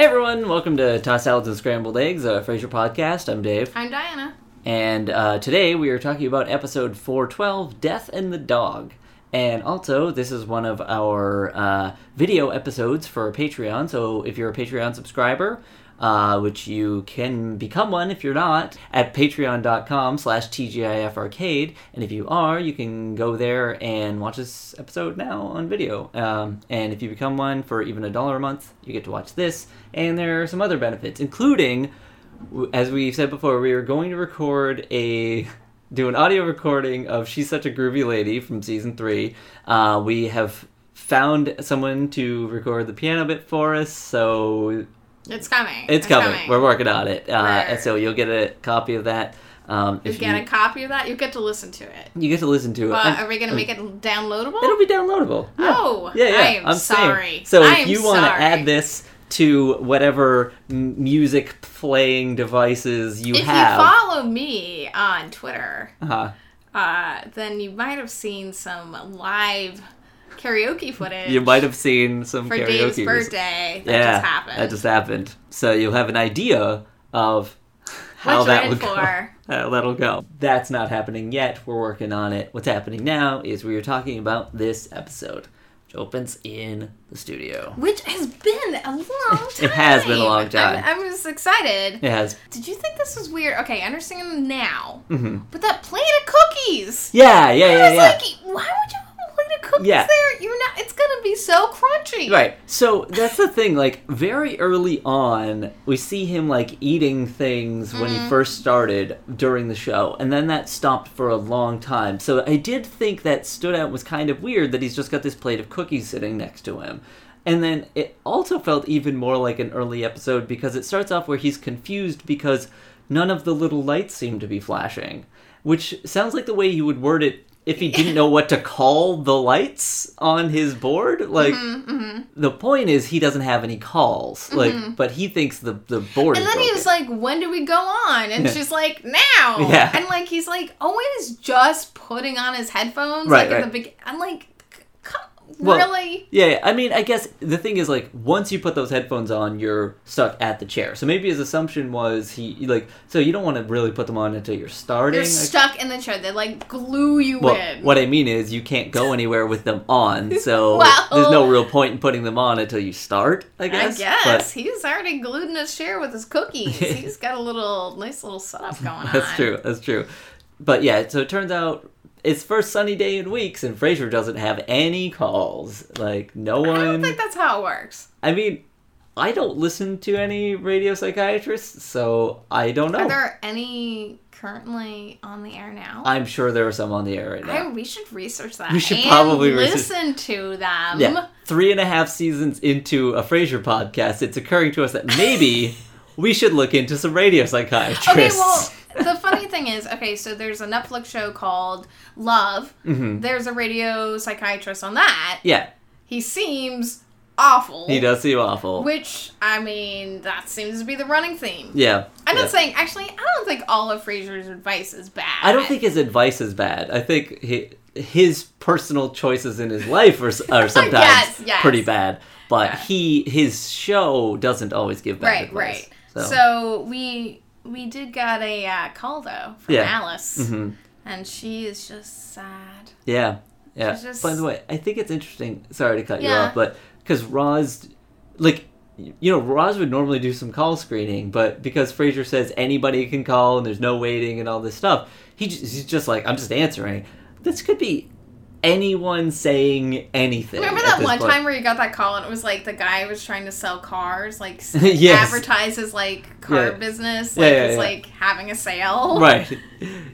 Hey everyone, welcome to Tossed Salads and Scrambled Eggs, a Frasier podcast. I'm Dave. I'm Diana. And uh, today we are talking about episode 412 Death and the Dog. And also, this is one of our uh, video episodes for Patreon. So if you're a Patreon subscriber, uh, which you can become one if you're not, at patreon.com slash TGIF arcade. And if you are, you can go there and watch this episode now on video. Um, and if you become one for even a dollar a month, you get to watch this. And there are some other benefits, including, as we said before, we are going to record a do an audio recording of "She's Such a Groovy Lady" from season three. Uh, we have found someone to record the piano bit for us, so It's coming. it's, coming. We're working on it, uh, and so you'll get a copy of that. Um, you get you, a copy of that, you get to listen to it. you get to listen to it. But And- are we going to make it downloadable? It'll be downloadable. Yeah. Oh, yeah, yeah. I am I'm saying. sorry. So I if you want to add this to whatever music playing devices you if have, if you follow me on Twitter, uh, uh, then you might have seen some live karaoke footage you might have seen some for karaoke. Dave's birthday. That yeah, just happened. That just happened. So you'll have an idea of how that would go. How that'll go. That's not happening yet. We're working on it. What's happening now is we are talking about this episode, which opens in the studio. Which has been a long time. It has been a long time. I'm, I was excited. It has. Did you think this was weird? Okay, I understand now. mhm. But that plate of cookies. Yeah, yeah, yeah, I was yeah. like, why would you plate of cookies Yeah. there? You're not. It's gonna be so crunchy. Right. So that's the thing. Like very early on, we see him like eating things when Mm-hmm. he first started during the show, and then that stopped for a long time. So I did think that stood out was kind of weird that he's just got this plate of cookies sitting next to him. And then it also felt even more like an early episode because it starts off where he's confused because none of the little lights seem to be flashing, which sounds like the way you would word it if he didn't know what to call the lights on his board. Like Mm-hmm, the point is he doesn't have any calls, like, but he thinks the the board. And then he was like, "When do we go on?" And Yeah. she's like, "Now." Yeah. And like he's like always just putting on his headphones. Right, Like right. in the big. I'm like, Well, really? Yeah, I mean, I guess the thing is like once you put those headphones on, you're stuck at the chair. So maybe his assumption was he like so you don't want to really put them on until you're starting. You're like- stuck in the chair. They like glue you well, in. what I mean is you can't go anywhere with them on, so Well- there's no real point in putting them on until you start. I guess. I guess But he's already glued in his chair with his cookies. he's got a little nice little setup going on. That's true. That's true. But yeah, so it turns out it's first sunny day in weeks, and Frasier doesn't have any calls. Like no one. I don't think that's how it works. I mean, I don't listen to any radio psychiatrists, so I don't know. Are there any currently on the air now? I'm sure there are some on the air right now. I, we should research that. We should and probably research- listen to them. yeah, three and a half seasons into a Frasier podcast, it's occurring to us that maybe we should look into some radio psychiatrists. Okay, well, the funny thing is, okay, so there's a Netflix show called Love. Mhm. There's a radio psychiatrist on that. yeah, He seems awful. he does seem awful. Which, I mean, that seems to be the running theme. yeah, I'm yeah. not saying, actually, I don't think all of Frasier's advice is bad. I don't think his advice is bad. I think he, his personal choices in his life are, are sometimes Yes, yes. pretty bad. But Yeah. he his show doesn't always give bad Right, advice. right. So, So, we we did get a uh, call though from Yeah. Alice, mhm. and she is just sad. yeah, yeah. Just- By the way, I think it's interesting. Sorry to cut you off, but because Roz, like. You know, Roz would normally do some call screening, but because Frasier says anybody can call and there's no waiting and all this stuff, he j- he's just like, I'm just answering. This could be anyone saying anything. Remember that one point. time where you got that call and it was like the guy was trying to sell cars, like Yes. advertise his like car Yeah. business, Yeah, like yeah, he's yeah. like having a sale. Right.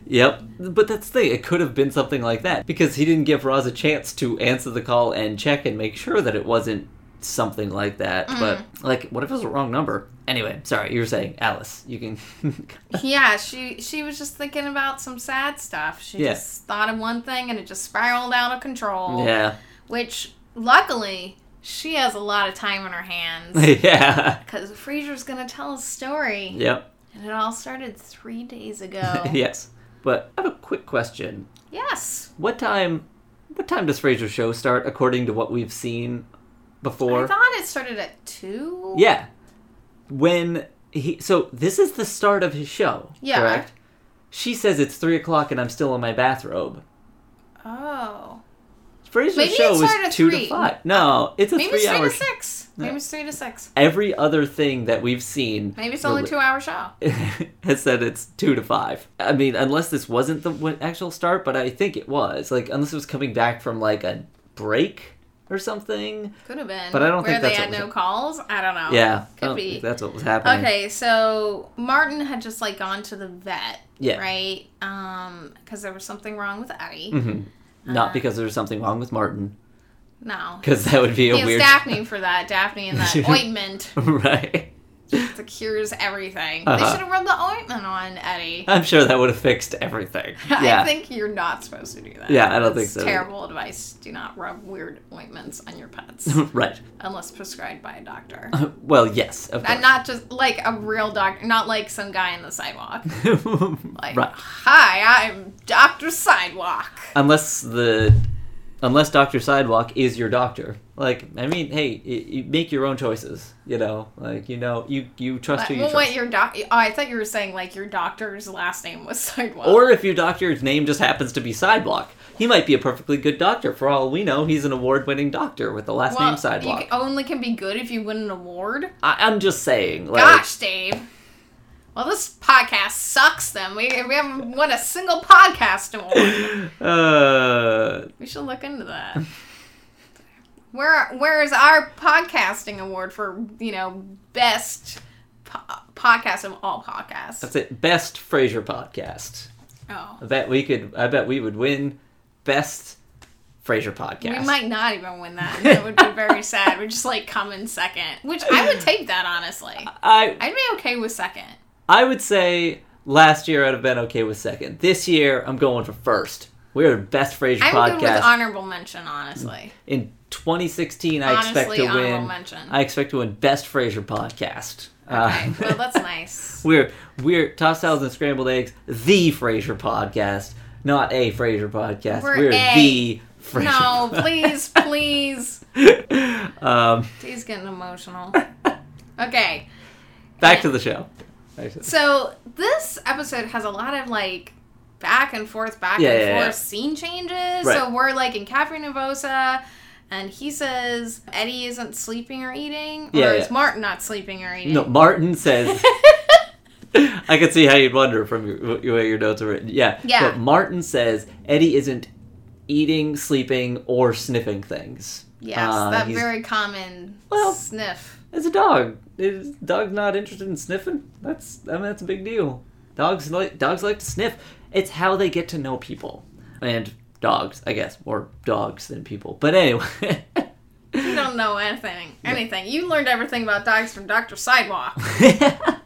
Yep. But that's the thing. It could have been something like that because he didn't give Roz a chance to answer the call and check and make sure that it wasn't something like that. Mm. But like, what if it was a wrong number? Anyway, sorry. You were saying Alice. You can. Yeah, she she was just thinking about some sad stuff. She Yeah. just thought of one thing and it just spiraled out of control. yeah. Which luckily she has a lot of time on her hands yeah. because Frasier's gonna tell a story, Yep. and it all started three days ago. yes. But I have a quick question. Yes. What time? What time does Frasier's show start according to what we've seen before? I thought it started at two. yeah. when he so this is the start of his show. Yeah. Correct. She says it's three o'clock and I'm still in my bathrobe. Oh. Frasier's Maybe show at two three. to five. No, it's a Maybe it's three three hour. to six. Maybe it's three to six. Every other thing that we've seen Maybe it's only two hour show. has said it's two to five. I mean, unless this wasn't the actual start, but I think it was. Like, unless it was coming back from like a break or something. Could have been. But I don't Where think they had no calls. I don't know. Yeah, I Could don't be. think that's what was happening. Okay, so Martin had just like gone to the vet. Yeah. Right. Um, because there was something wrong with Eddie. hmm Not because there was something wrong with Martin, No. because that would be a He weird. Daphne for that. Daphne and that ointment right. That cures everything. They Uh-huh. should have rubbed the ointment on Eddie. I'm sure that would have fixed everything. Yeah. I think you're not supposed to do that. Yeah, I don't think so. Terrible advice. Do not rub weird ointments on your pets right. unless prescribed by a doctor. Well, yes, of And not just like a real doctor, not like some guy on the sidewalk. Like, right. hi, I'm Doctor Sidewalk. Unless the, unless Doctor Sidewalk is your doctor. Like, I mean, hey, you, you make your own choices. You know, like you know, you you trust Like, who you well, trust. wait, your doc? Oh, I thought you were saying like your doctor's last name was Sidewalk. Or if your doctor's name just happens to be Sidewalk, he might be a perfectly good doctor. For all we know, he's an award-winning doctor with the last well, name Sidewalk. You only can be good if you win an award. I, I'm just saying, like, Gosh, Dave. Well, this podcast sucks. Then we we haven't won a single podcast award. uh, We should look into that. Where where is our podcasting award for you know best po- podcast of all podcasts? that's it. Best Frasier podcast. Oh, I bet we could. I bet we would win best Frasier podcast. we might not even win that. That would be very sad. We'd just like come in second, which I would take that honestly. I I'd be okay with second. I would say last year I'd have been okay with second. This year I'm going for first. We're the best Frasier I'm podcast. good with honorable mention, honestly. In 2016, I expect to honorable win. mention. I expect to win best Frasier podcast. Okay, Uh, well that's nice. we're we're tossed salads and scrambled eggs, the Frasier podcast, not a Frasier podcast. We're We're, the Frasier. No, please, please. um, He's getting emotional. Okay, back to the show. So this episode has a lot of like back and forth, back Yeah, and yeah, forth yeah. scene changes. Right. So we're like in Cafe Nervosa, and he says Eddie isn't sleeping or eating, or is Martin not sleeping or eating? No, Martin says. I could see how you'd wonder from your, your way your notes are written. Yeah. Yeah. But Martin says Eddie isn't eating, sleeping, or sniffing things. yes, Uh, that very common Well- sniff. It's a dog. Is dog's not interested in sniffing? That's I mean that's a big deal. Dogs like dogs like to sniff. It's how they get to know people. And dogs, I guess, more dogs than people. But anyway. You don't know anything. Anything. You learned everything about dogs from Doctor Sidewalk. I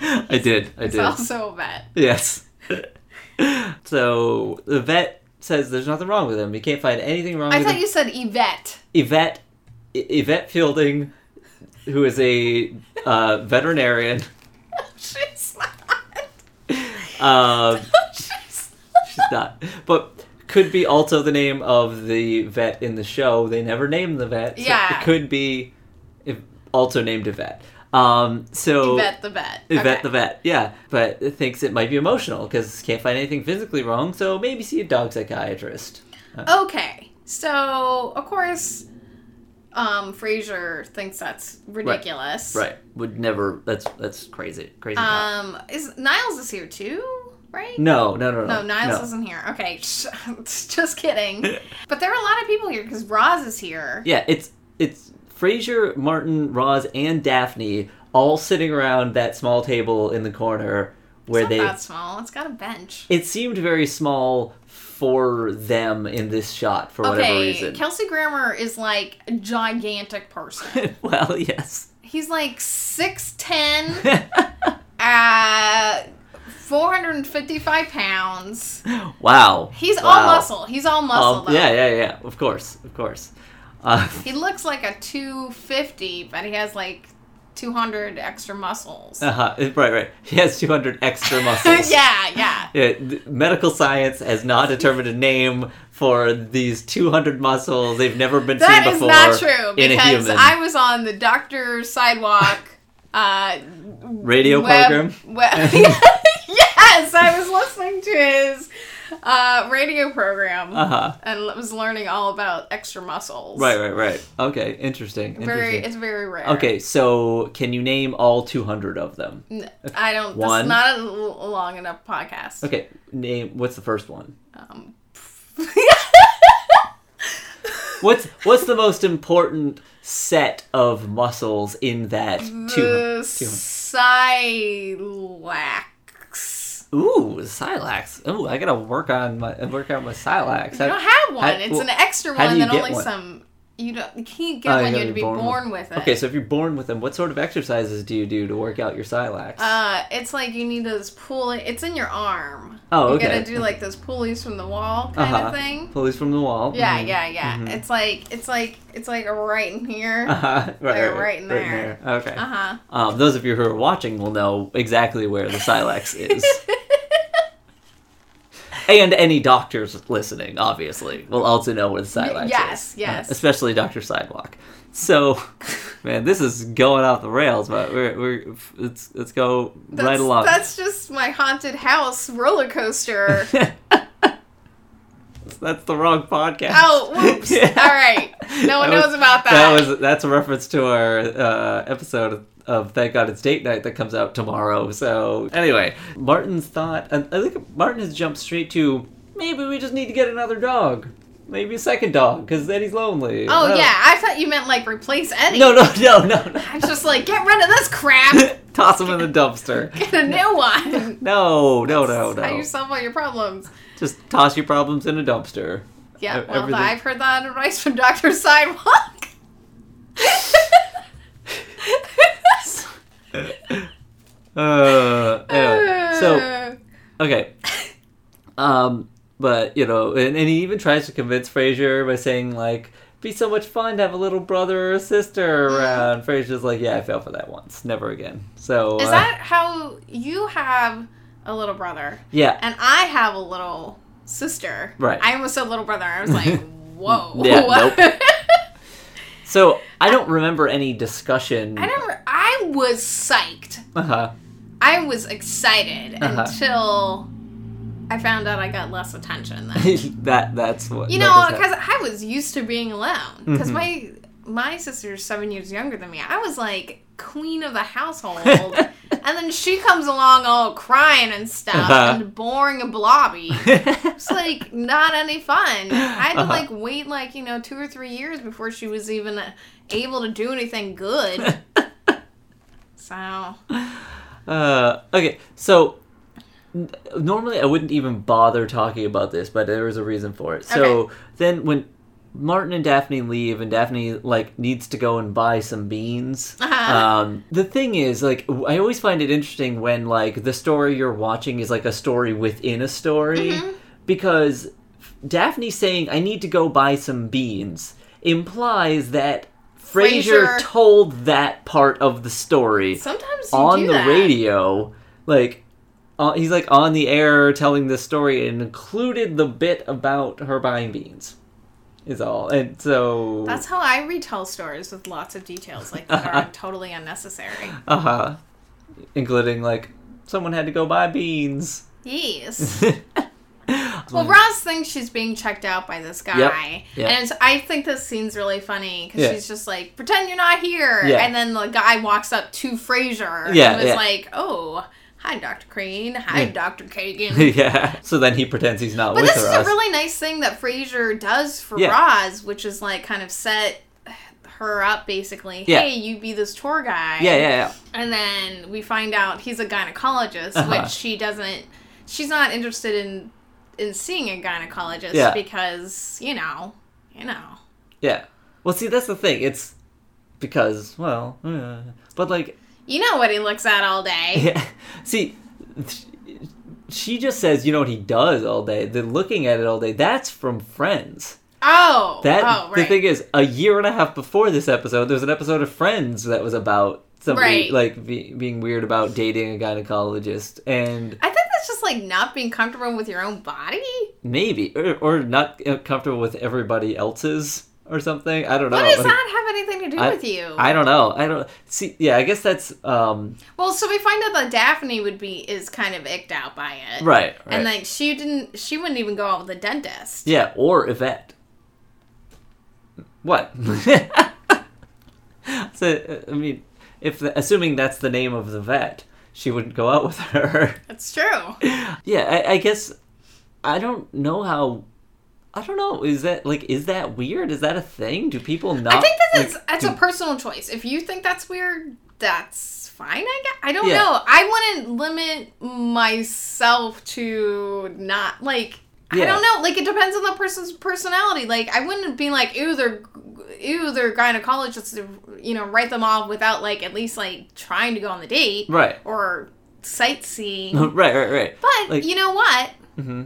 did. I did. It's also a vet. Yes. so the vet says there's nothing wrong with him. He can't find anything wrong with him. I thought him. you said Yvette. Yvette, Y- Yvette Fielding, who is a uh, veterinarian. She's not. Um, She's she's not, but could be also the name of the vet in the show. They never name the vet. So Yeah. It could be if, also named Yvette. Um, so Yvette the vet. Yvette Okay. the vet, yeah, but it thinks it might be emotional because can't find anything physically wrong. So maybe see a dog psychiatrist. Okay, so of course, um, Frasier thinks that's ridiculous. Right, would never. That's that's crazy, crazy. Um, is Niles is here too, right? no, no, no, No, no. Niles no. isn't here. Okay, just kidding. but there are a lot of people here because Roz is here. Yeah, it's it's Frasier, Martin, Roz, and Daphne all sitting around that small table in the corner where it's they. not that small. It's got a bench. It seemed very small for them in this shot for whatever Okay, reason. Kelsey Grammer is like a gigantic person. well, yes. He's like 6'10", uh, 455 pounds. wow. He's all muscle. He's all muscle, Um, though. yeah, yeah, yeah. Of course, of course. Uh, He looks like a 250, but he has like 200 extra muscles. uh-huh, right, right. He has 200 extra muscles. yeah, yeah. Yeah, medical science has not determined a name for these 200 muscles. They've never been That seen is before not true in a because. I was on the doctor sidewalk uh, Radio web- program? web- yes, I was listening to his uh, radio program Uh huh. and was learning all about extra muscles. Right, right, right. Okay, interesting. Very, interesting. it's very rare. Okay, so can you name all 200 of them? I don't. One. This is not a long enough podcast. Okay, name what's the first one? Um, What's what's the most important set of muscles in that two? the two Silax. Ooh, Silax. Ooh, I gotta work on my work on my Silax. You don't have one. how- it's well, an extra one you that only one? some. You don't. You can't get Oh, you one. You gotta have to be born born, with- with, it. Okay, so if you're born with them, what sort of exercises do you do to work out your Silax? Uh, it's like you need those pulley. It's in your arm. Oh, okay. You okay. gotta do like those pulleys from the wall kind Uh-huh. of thing. Pulleys from the wall. Yeah, Mhm. yeah, yeah. Mhm. It's like it's like it's like right in here. Uh-huh. Right, They're right, right in there. Okay. Uh huh. Um, those of you who are watching will know exactly where the Silex is. and any doctors listening, obviously, will also know where the Silex yes, is. yes. Uh, especially Dr. Sidewalk. So, man, this is going off the rails, but we're, we're let's, let's go That's, right along. That's just my haunted house roller coaster. That's the wrong podcast. oh, whoops! Yeah. All right, no one was- knows about that. That was that's a reference to our uh, episode of, of Thank God It's Date Night that comes out tomorrow. So anyway, Martin's thought, and I think Martin has jumped straight to maybe we just need to get another dog, maybe a second dog because Eddie's lonely. Oh I yeah, I thought you ment like replace Eddie. No, no, no, no, I was just like, get rid of this crap. Toss him in the dumpster. Get a new one. No, no, no, That's How you solve all your problems. Just toss your problems in a dumpster. Yeah, well, everything- I've heard that advice from Doctor Sidewalk. Uh, anyway, so okay. Um, but you know, and, and he even tries to convince Frasier by saying like, "Be so much fun to have a little brother or sister around." Frasier's like, "Yeah, I fell for that once, never again." So Is uh, that how you have a little brother yeah, and I have a little sister? Right. I almost said little brother. I was like, whoa. Yeah, nope. so I don't remember any discussion. I never. I was psyched. Uh-huh. I was excited Uh-huh. until I found out I got less attention. Then. that that's what You know, because. I was used to being alone. Because Mhm. my my sister's seven years younger than me. I was like queen of the household, and then she comes along all crying and stuff Uh-huh. and boring and blobby. It's like not any fun. I had to Uh-huh. like wait like you know two or three years before she was even able to do anything good. So Uh, okay, so normally I wouldn't even bother talking about this, but there was a reason for it. So Okay. then when Martin and Daphne leave, and Daphne like needs to go and buy some beans. Uh-huh. Um, the thing is, like, I always find it interesting when like the story you're watching is like a story within a story, Mhm. because Daphne saying I need to go buy some beans implies that Frasier Frasier- told that part of the story sometimes you on the that. radio, like uh, he's like on the air telling this story and included the bit about her buying beans. Is all, and so That's how I retell stories with lots of details like that are totally unnecessary. uh huh, including like someone had to go buy beans. Yes. Well, Roz thinks she's being checked out by this guy, Yep, yep. and I think this scene's really funny because Yeah. she's just like, "Pretend you're not here," Yeah. and then the guy walks up to Frasier Yeah, and yeah. like, "Oh, hi, Doctor Crane. Hi, Doctor Kagan." yeah. So then he pretends he's not But with this her. is a really nice thing that Frasier does for Yeah. Roz, which is like kind of set her up basically. Yeah. Hey, you be this tour guy. yeah, yeah, yeah. And then we find out he's a gynecologist, Uh-huh. which she doesn't. She's not interested in in seeing a gynecologist Yeah. because you know, you know. Yeah. Well, see, that's the thing. It's because, well, uh, but like, You know what he looks at all day. yeah. See, she just says, you know what he does all day. The looking at it all day. That's from Friends. Oh, That oh, the thing is, a year and a half before this episode, there's an episode of Friends that was about somebody Right. like be, being weird about dating a gynecologist, and I think that's just like not being comfortable with your own body. maybe or, or not uh, comfortable with everybody else's or something. I don't know. What does that have anything to do I- with you? I don't know. I don't see. Yeah, I guess that's um well, so we find out that Daphne would be is kind of icked out by it, right. right. And like she didn't, she wouldn't even go out with a dentist. yeah, or Yvette. What? so I mean, if the, assuming that's the name of the vet, she wouldn't go out with her. That's true. yeah, I, I guess I don't know how. I don't know. Is that like is that weird? Is that a thing? Do people not? I think that's like, that's do- a personal choice. If you think that's weird, that's fine. I guess. I don't Yeah. know. I wouldn't limit myself to not like. I don't know. Like it depends on the person's personality. Like I wouldn't be like, ew, they're, ew, they're gynecologists. You know, write them off without like at least like trying to go on the date right, or sightseeing. right, right, right. But Like- you know what? hmm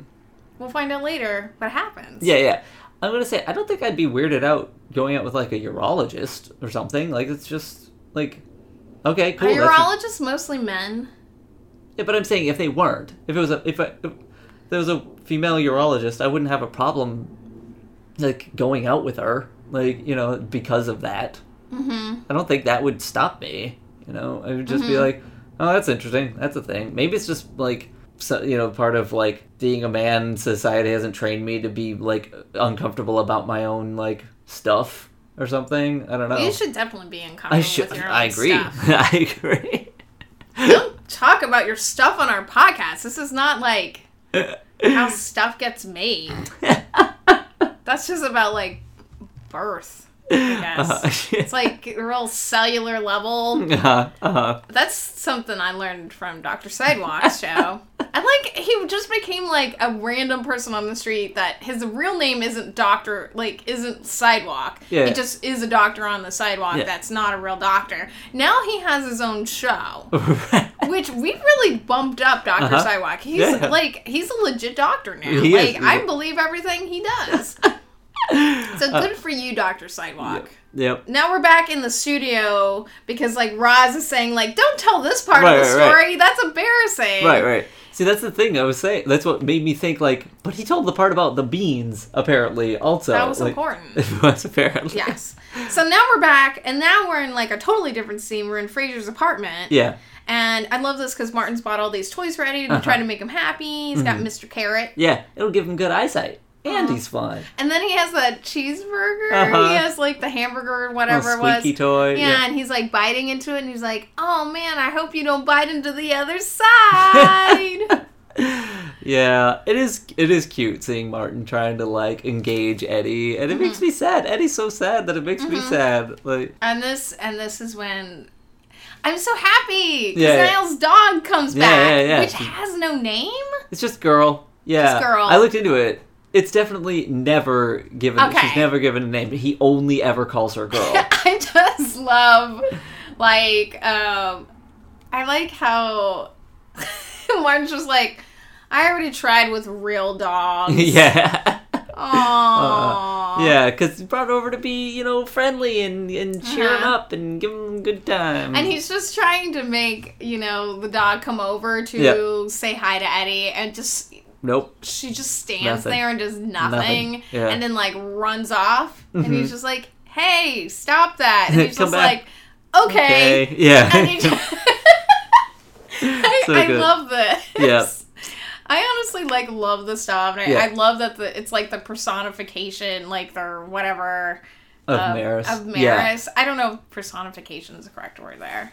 We'll find out later what happens. Yeah, yeah. I'm gonna say I don't think I'd be weirded out going out with like a urologist or something. Like it's just like okay, cool. Are urologists mostly men? Yeah, but I'm saying if they weren't, if it was a if, I, if there was a female urologist, I wouldn't have a problem like going out with her. Like you know because of that. Mm-hmm. I don't think that would stop me. You know, I would just be Mhm. like, oh, that's interesting. That's a thing. Maybe it's just like, so, you know, part of like being a man. Society hasn't trained me to be like uncomfortable about my own like stuff or something. I don't know. You should definitely be uncomfortable I should. with your own I agree. stuff. I agree. Don't talk about your stuff on our podcast. This is not like how stuff gets made. That's just about like birth. I guess. Uh-huh. It's like real cellular level. uh-huh. Uh-huh. That's something I learned from Dr. Sidewalk's show. And like he just became like a random person on the street that his real name isn't Doctor like isn't Sidewalk. Yeah. He just is a doctor on the sidewalk Yeah. that's not a real doctor. Now he has his own show. Which we really bumped up Dr. Uh-huh. Sidewalk. He's Yeah. like he's a legit doctor now. He is. like I believe everything he does. So Uh, good for you, Dr. Sidewalk. yep. Now we're back in the studio because like Roz is saying like don't tell this part Right, of the right, right. story. That's embarrassing. Right, right. See, that's the thing I was saying. That's what made me think, like, but he told the part about the beans, apparently, also. That was like, important. It was, apparently. Yes. So now we're back, and now we're in like a totally different scene. We're in Frasier's apartment. Yeah. And I love this because Martin's bought all these toys ready to Uh-huh. try to make him happy. He's got Mhm. Mr. Carrot. Yeah. It'll give him good eyesight. And he's fun. And then he has that cheeseburger. Uh-huh. He has like the hamburger or whatever it was. squeaky toy. Yeah, and he's like biting into it, and he's like, "Oh man, I hope you don't bite into the other side." yeah, it is. It is cute seeing Martin trying to like engage Eddie, and it makes Mm-hmm. me sad. Eddie's so sad that it makes me Mhm. sad. Like, and this, and this is when I'm so happy because Yeah, yeah. Niles' dog comes Yeah, back, yeah, yeah. which has no name. it's just girl. Yeah, Just girl. I looked into it. It's definitely never given. Okay. She's never given a name. He only ever calls her girl. I just love, like, um, I like how Martin's just like, I already tried with real dogs. yeah. Aww. Yeah, because he brought over to be, you know, friendly and, and cheer him Uh-huh. up and give him a good time. And he's just trying to make, you know, the dog come over to Yeah. say hi to Eddie and just Nope. she just stands Nothing. there and does nothing, Nothing. Yeah. and then like runs off and Mhm. he's just like, Hey, stop that and he's just back. like, Okay. Okay. Yeah. And just- I, So I love this. Yeah. I honestly like love the stuff and I, Yeah. I love that the it's like the personification, like the whatever of um, Maris. Of Yeah. Maris. I don't know if personification is the correct word there.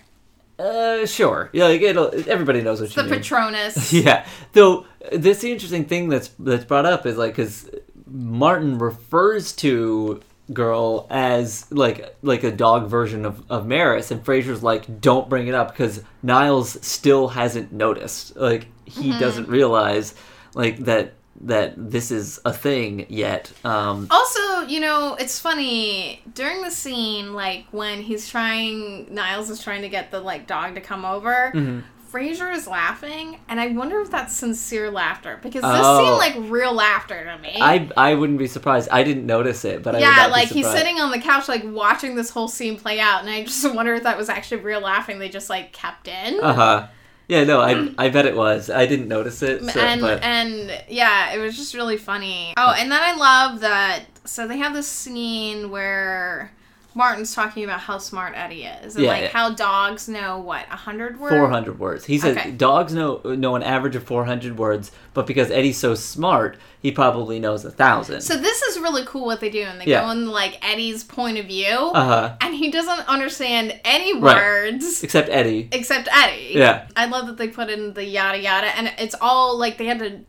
Uh, sure. Yeah, like it'll. Everybody knows what It's you the mean. Patronus. Yeah. Though this the interesting thing that's that's brought up is like because Martin refers to girl as like like a dog version of of Maris, and Frasier's like, don't bring it up because Niles still hasn't noticed. Like he Mm-hmm. doesn't realize like that that this is a thing yet. Um, Also, you know, it's funny during the scene, like when he's trying, Niles is trying to get the like dog to come over. mhm. Frasier is laughing, and I wonder if that's sincere laughter because this Oh. seemed like real laughter to me. I I wouldn't be surprised. I didn't notice it, but I yeah, like he's sitting on the couch, like watching this whole scene play out, and I just wonder if that was actually real laughing they just like kept in. Uh huh. Yeah, no, I I bet it was. I didn't notice it, so, and but and yeah, it was just really funny. Oh, and then I love that so they have this scene where Martin's talking about how smart Eddie is, and Yeah, like yeah. how dogs know what a hundred words. 400 words. He says Okay. dogs know know an average of 400 words, but because Eddie's so smart, he probably knows a thousand. So this is really cool what they do, and they Yeah. go in like Eddie's point of view, Uh huh. and he doesn't understand any Right. words Except Eddie. except Eddie. Yeah. I love that they put in the yada yada, and it's all like they had to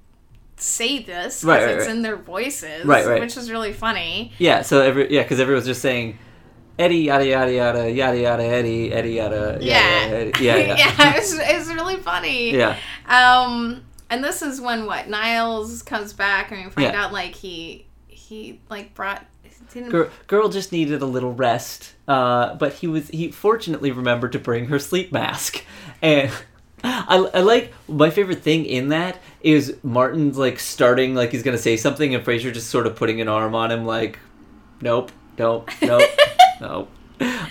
say this because Right, right, it's right. in their voices, Right, right. which is really funny. Yeah. So every yeah, because everyone's just saying. Eddie yada yada yada yada yada Eddie Eddie yada yada Yeah, Eddie. yeah yeah yeah, it's, it's really funny. yeah Um, and this is when what Niles comes back, and we find Yeah. out like he he like brought didn't Girl, girl just needed a little rest, uh, but he was he fortunately remembered to bring her sleep mask, and I, I like my favorite thing in that is Martin's like starting like he's gonna say something and Frasier just sort of putting an arm on him like, nope, nope, nope, nope.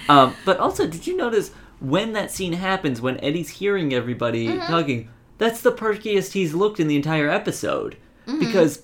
Um, but also, did you notice when that scene happens when Eddie's hearing everybody mm-hmm. talking? That's the perkiest he's looked in the entire episode mm-hmm. because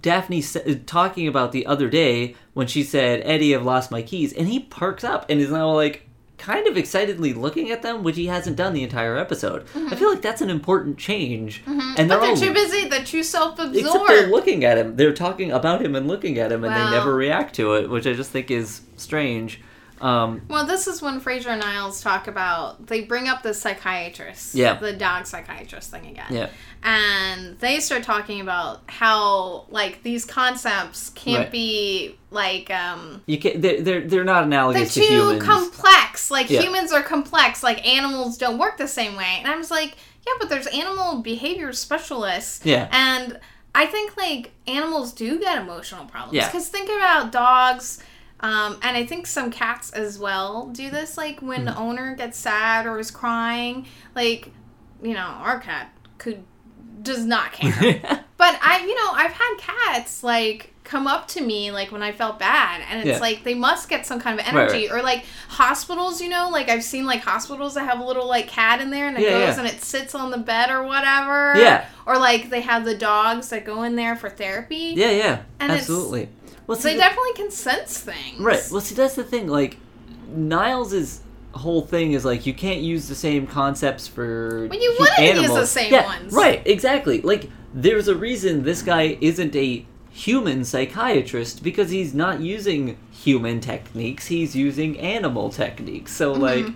Daphne sa- uh, talking about the other day when she said, Eddie, I've lost my keys. And he perks up and is now like kind of excitedly looking at them, which he hasn't done the entire episode. I feel like that's an important change. And Mm-hmm. but they're they're all. too busy. They're too self-absorbed. Except they're looking at him. They're talking about him and looking at him, and they never react to it, which I just think is strange. Um, Well, this is when Frasier and Niles talk about. They bring up the psychiatrist, Yeah. the dog psychiatrist thing again. yeah, and they start talking about how like these concepts can't Right. be like um you can. They're they're, they're not analogous they're to too humans. complex like Yeah. humans are complex like animals don't work the same way and i was like yeah but there's animal behavior specialists Yeah. and i think like animals do get emotional problems Yeah. because think about dogs um, and I think some cats as well do this. Like when Mm. the owner gets sad or is crying, like you know, our cat could does not care. But I, you know, I've had cats like come up to me like when I felt bad, and it's Yeah. like they must get some kind of Right, energy. Or like hospitals, you know, like I've seen like hospitals that have a little like cat in there, and it Yeah, goes yeah. and it sits on the bed or whatever. Yeah. Or like they have the dogs that go in there for therapy. yeah, yeah, And absolutely. Well, see, They the- definitely can sense things. Right. Well, see, that's the thing. Like, Niles' whole thing is like you can't use the same concepts for. Well, you wouldn't use the same Yeah, ones. Right. Exactly. Like, there's a reason this guy isn't a human psychiatrist because he's not using human techniques. He's using animal techniques. So, Mm-hmm. like,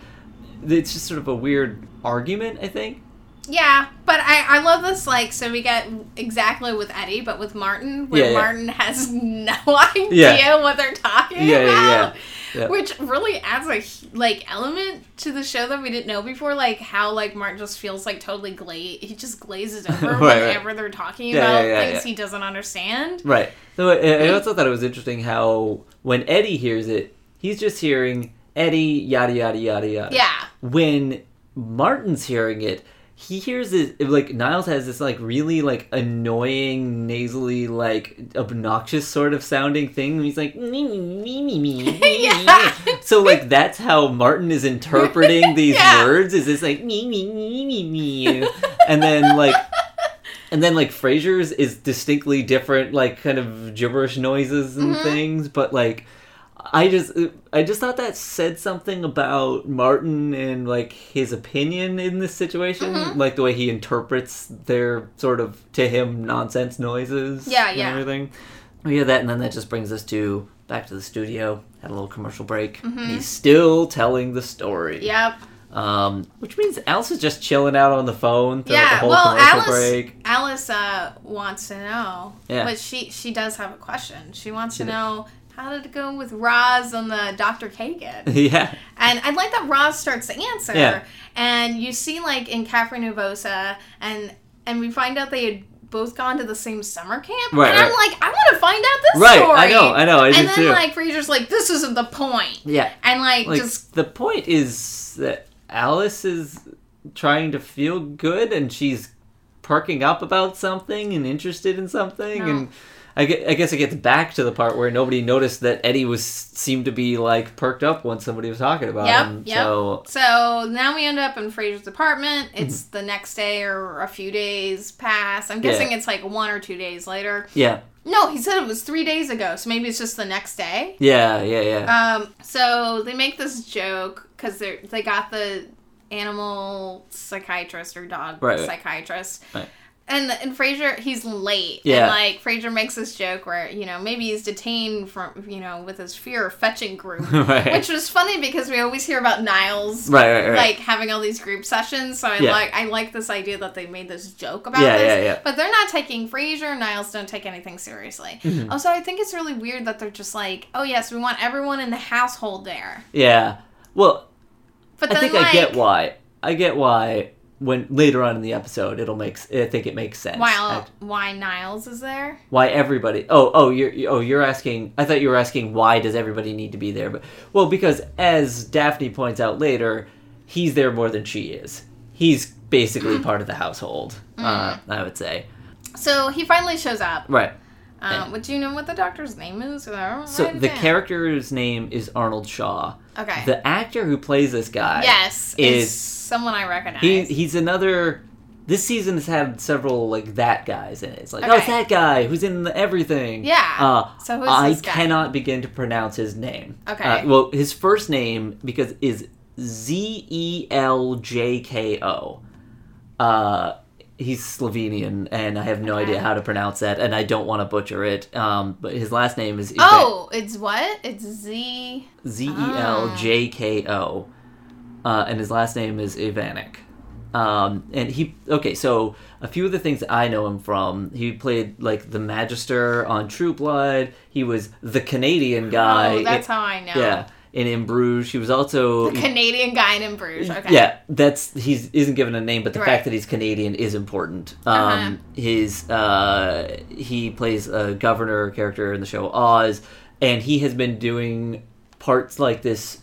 it's just sort of a weird argument. I think. Yeah, but I, I love this like so we get exactly with Eddie, but with Martin, where Yeah, yeah. Martin has no idea Yeah. what they're talking about. yeah. Yeah. Which really adds a like element to the show that we didn't know before, like how like Martin just feels like totally glaze. He just glazes over Right, right. they're talking about things he doesn't understand. Right. So I I also thought it was interesting how when Eddie hears it, he's just hearing Eddie yada yada yada yada. Yeah, When Martin's hearing it, he hears this like Niles has this like really like annoying nasally like obnoxious sort of sounding thing. He's like me me me me. Yeah. So like that's how Martin is interpreting these Yeah. words. Is this like me me me me me, and then like and then like Frasier's is distinctly different, like kind of gibberish noises and Mhm. things. But like, I just I just thought that said something about Martin and like his opinion in this situation, Mhm. like the way he interprets their sort of to him nonsense noises. Yeah, and yeah. everything. We have that, and then that just brings us to back to the studio. Had a little commercial break. Mm-hmm. He's still telling the story. yep. Um, which means Alice is just chilling out on the phone throughout the Yeah, whole well, commercial Alice, break. Alice uh, wants to know, Yeah. but she she does have a question. She wants She to does. know how did it go with Roz and the Dr. Kagan, yeah. and I like that Roz starts to answer, Yeah. and you see like in Cafe Nervosa, and and we find out they had both gone to the same summer camp, Right, and I'm right. like, I want to find out this Right, story. I know, I know, I and then too. like Frasier's like, this isn't the point, Yeah. and like, Like just the point is that Alice is trying to feel good and she's perking up about something and interested in something No. and I, guess it gets back to the part where nobody noticed that Eddie was seemed to be like perked up when somebody was talking about Yep, him. yep. So So now we end up in Frasier's apartment. It's Mm-hmm. the next day or a few days pass. I'm guessing it's like one or two days later. yeah, No, he said it was three days ago, so maybe it's just the next day. Yeah, yeah, yeah. Um, so they make this joke because they they got the animal psychiatrist or dog right. psychiatrist. Right. And and Frasier, he's late. Yeah. And like Frasier makes this joke where you know maybe he's detained from you know with his fear of fetching group, right. which was funny because we always hear about Niles right, right, right. like having all these group sessions. So I Yeah. like I like this idea that they made this joke about Yeah, this. yeah, yeah. But they're not taking Frasier Niles don't take anything seriously. Mm-hmm. Also, I think it's really weird that they're just like, oh yes, we want everyone in the household there. yeah. Well, But I then think like I get why. I get why when later on in the episode it'll make I think it makes sense. why why Niles is there. why everybody oh oh you're oh you're asking i thought you were asking why does everybody need to be there but well because as daphne points out later he's there more than she is he's basically part of the household uh, i would say So he finally shows up. right Um, would you know what the doctor's name is? So the down. character's name is arnold shaw Okay. the actor who plays this guy yes, is, is- someone I recognize. he, he's another this season has had several like that guys in it. It's like, oh, it's that guy who's in the everything. Yeah. Uh, So who's I cannot begin to pronounce his name. Okay. Uh, well, his first name because is Z E L J K O. Uh, he's Slovenian, and I have no Okay. idea how to pronounce that, and I don't want to butcher it. Um, but his last name is oh, it's what? It's Z. Z E L J K O, uh, and his last name is Ivanek. Um, and he okay, so a few of the things that I know him from, he played like the Magister on True Blood. He was the Canadian guy. oh, that's in- how I know. yeah, in In Bruges. He was also The Canadian guy in Bruges. Okay. yeah, that's he's isn't given a name, but the Right. fact that he's Canadian is important. Um, Uh-huh. His uh, he plays a governor character in the show Oz, and he has been doing parts like this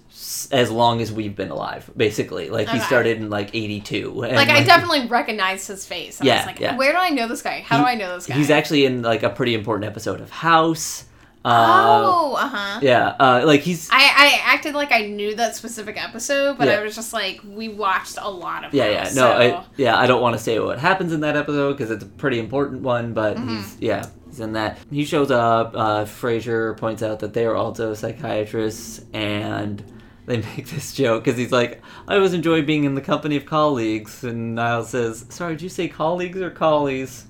as long as we've been alive. Basically, like he started in like '82. and, Like I definitely recognized his face. And I Yeah, was like, yeah. where do I know this guy? How do I know this guy? He's actually in like a pretty important episode of House. Uh, Oh, uh huh. yeah, uh, like he's I, I acted like I knew that specific episode, but Yeah. I was just like, we watched a lot of Yeah, yeah. No, so- I, yeah, I don't want to say what happens in that episode because it's a pretty important one, but Mm-hmm. he's, yeah, he's in that. He shows up, uh, Frasier points out that they are also psychiatrists, and they make this joke because he's like, I always enjoy being in the company of colleagues, and Niles says, sorry, did you say colleagues or collies?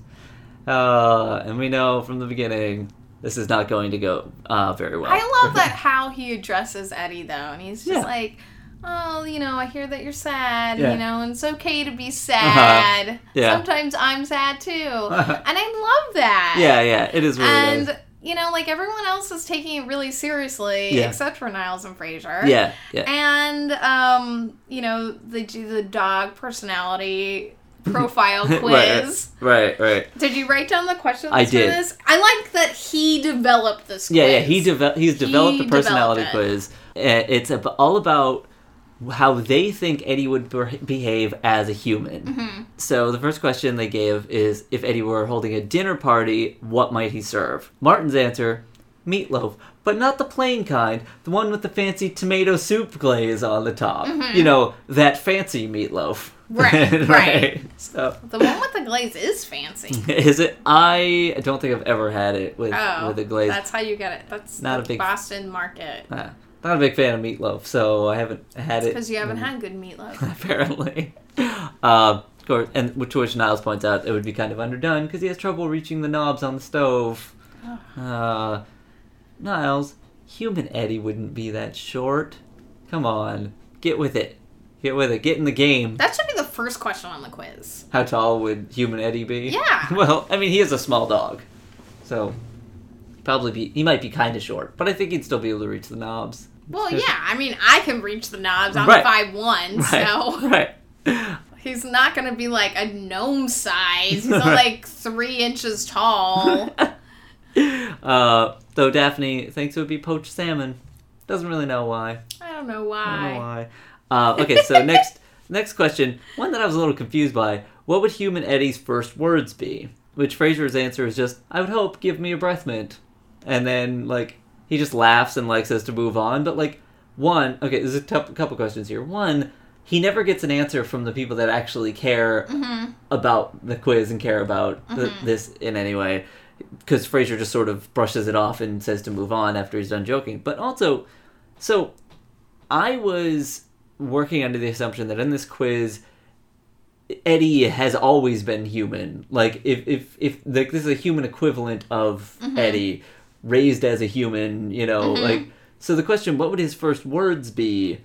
Uh, and we know from the beginning this is not going to go uh, very well. I love that how he addresses Eddie though, and he's just Yeah. like, "Oh, you know, I hear that you're sad, Yeah. you know, and it's okay to be sad. Yeah. Sometimes I'm sad too, and I love that. yeah, yeah, it is really and nice. you know, like everyone else is taking it really seriously, Yeah. except for Niles and Frasier. Yeah, yeah. And um, you know, they do the dog personality profile quiz. Right, right, right. Did you write down the questions I for did. this? I like that he developed this quiz. Yeah, yeah. He deve- he's developed He a personality developed it. quiz. Uh, It's all about how they think Eddie would be- behave as a human. Mm-hmm. So the first question they gave is if Eddie were holding a dinner party, what might he serve? Martin's answer: meatloaf, but not the plain kind, the one with the fancy tomato soup glaze on the top. You know, that fancy meatloaf. Mm-hmm. Right, right. So The one with the glaze is fancy. is it? I don't think I've ever had it with Oh, with a glaze. that's how you get it. That's Not the a big- Boston market. Ah, not a big fan of meatloaf, so I haven't had it. Because you haven't had good meatloaf. apparently. Uh, of course, and which which Niles points out it would be kind of underdone because he has trouble reaching the knobs on the stove. Uh, Niles, human Eddie wouldn't be that short. Come on, get with it. Get with it. Get in the game. That should be the first question on the quiz. How tall would human Eddie be? Yeah. Well, I mean, he is a small dog, so probably be he might be kind of short, but I think he'd still be able to reach the knobs. Well, yeah. I mean, I can reach the knobs. I'm Right. five one, Right. so Right. he's not gonna be like a gnome size. He's like three inches tall. uh, though Daphne thinks it would be poached salmon. Doesn't really know why. I don't know I don't know why. why. Uh, okay, so next next question, one that I was a little confused by. What would human Eddie's first words be? Which Frasier's answer is just, "I would hope, give me a breath mint," and then like he just laughs and like says to move on. But like one, okay, there's a couple questions here. One, he never gets an answer from the people that actually care Mm-hmm. about the quiz and care about th- this in any way. because Frasier just sort of brushes it off and says to move on after he's done joking. But also, so I was working under the assumption that in this quiz, Eddie has always been human. Like if if if like this is a human equivalent of mm-hmm. Eddie, raised as a human, you know, mm-hmm. like so the question, what would his first words be?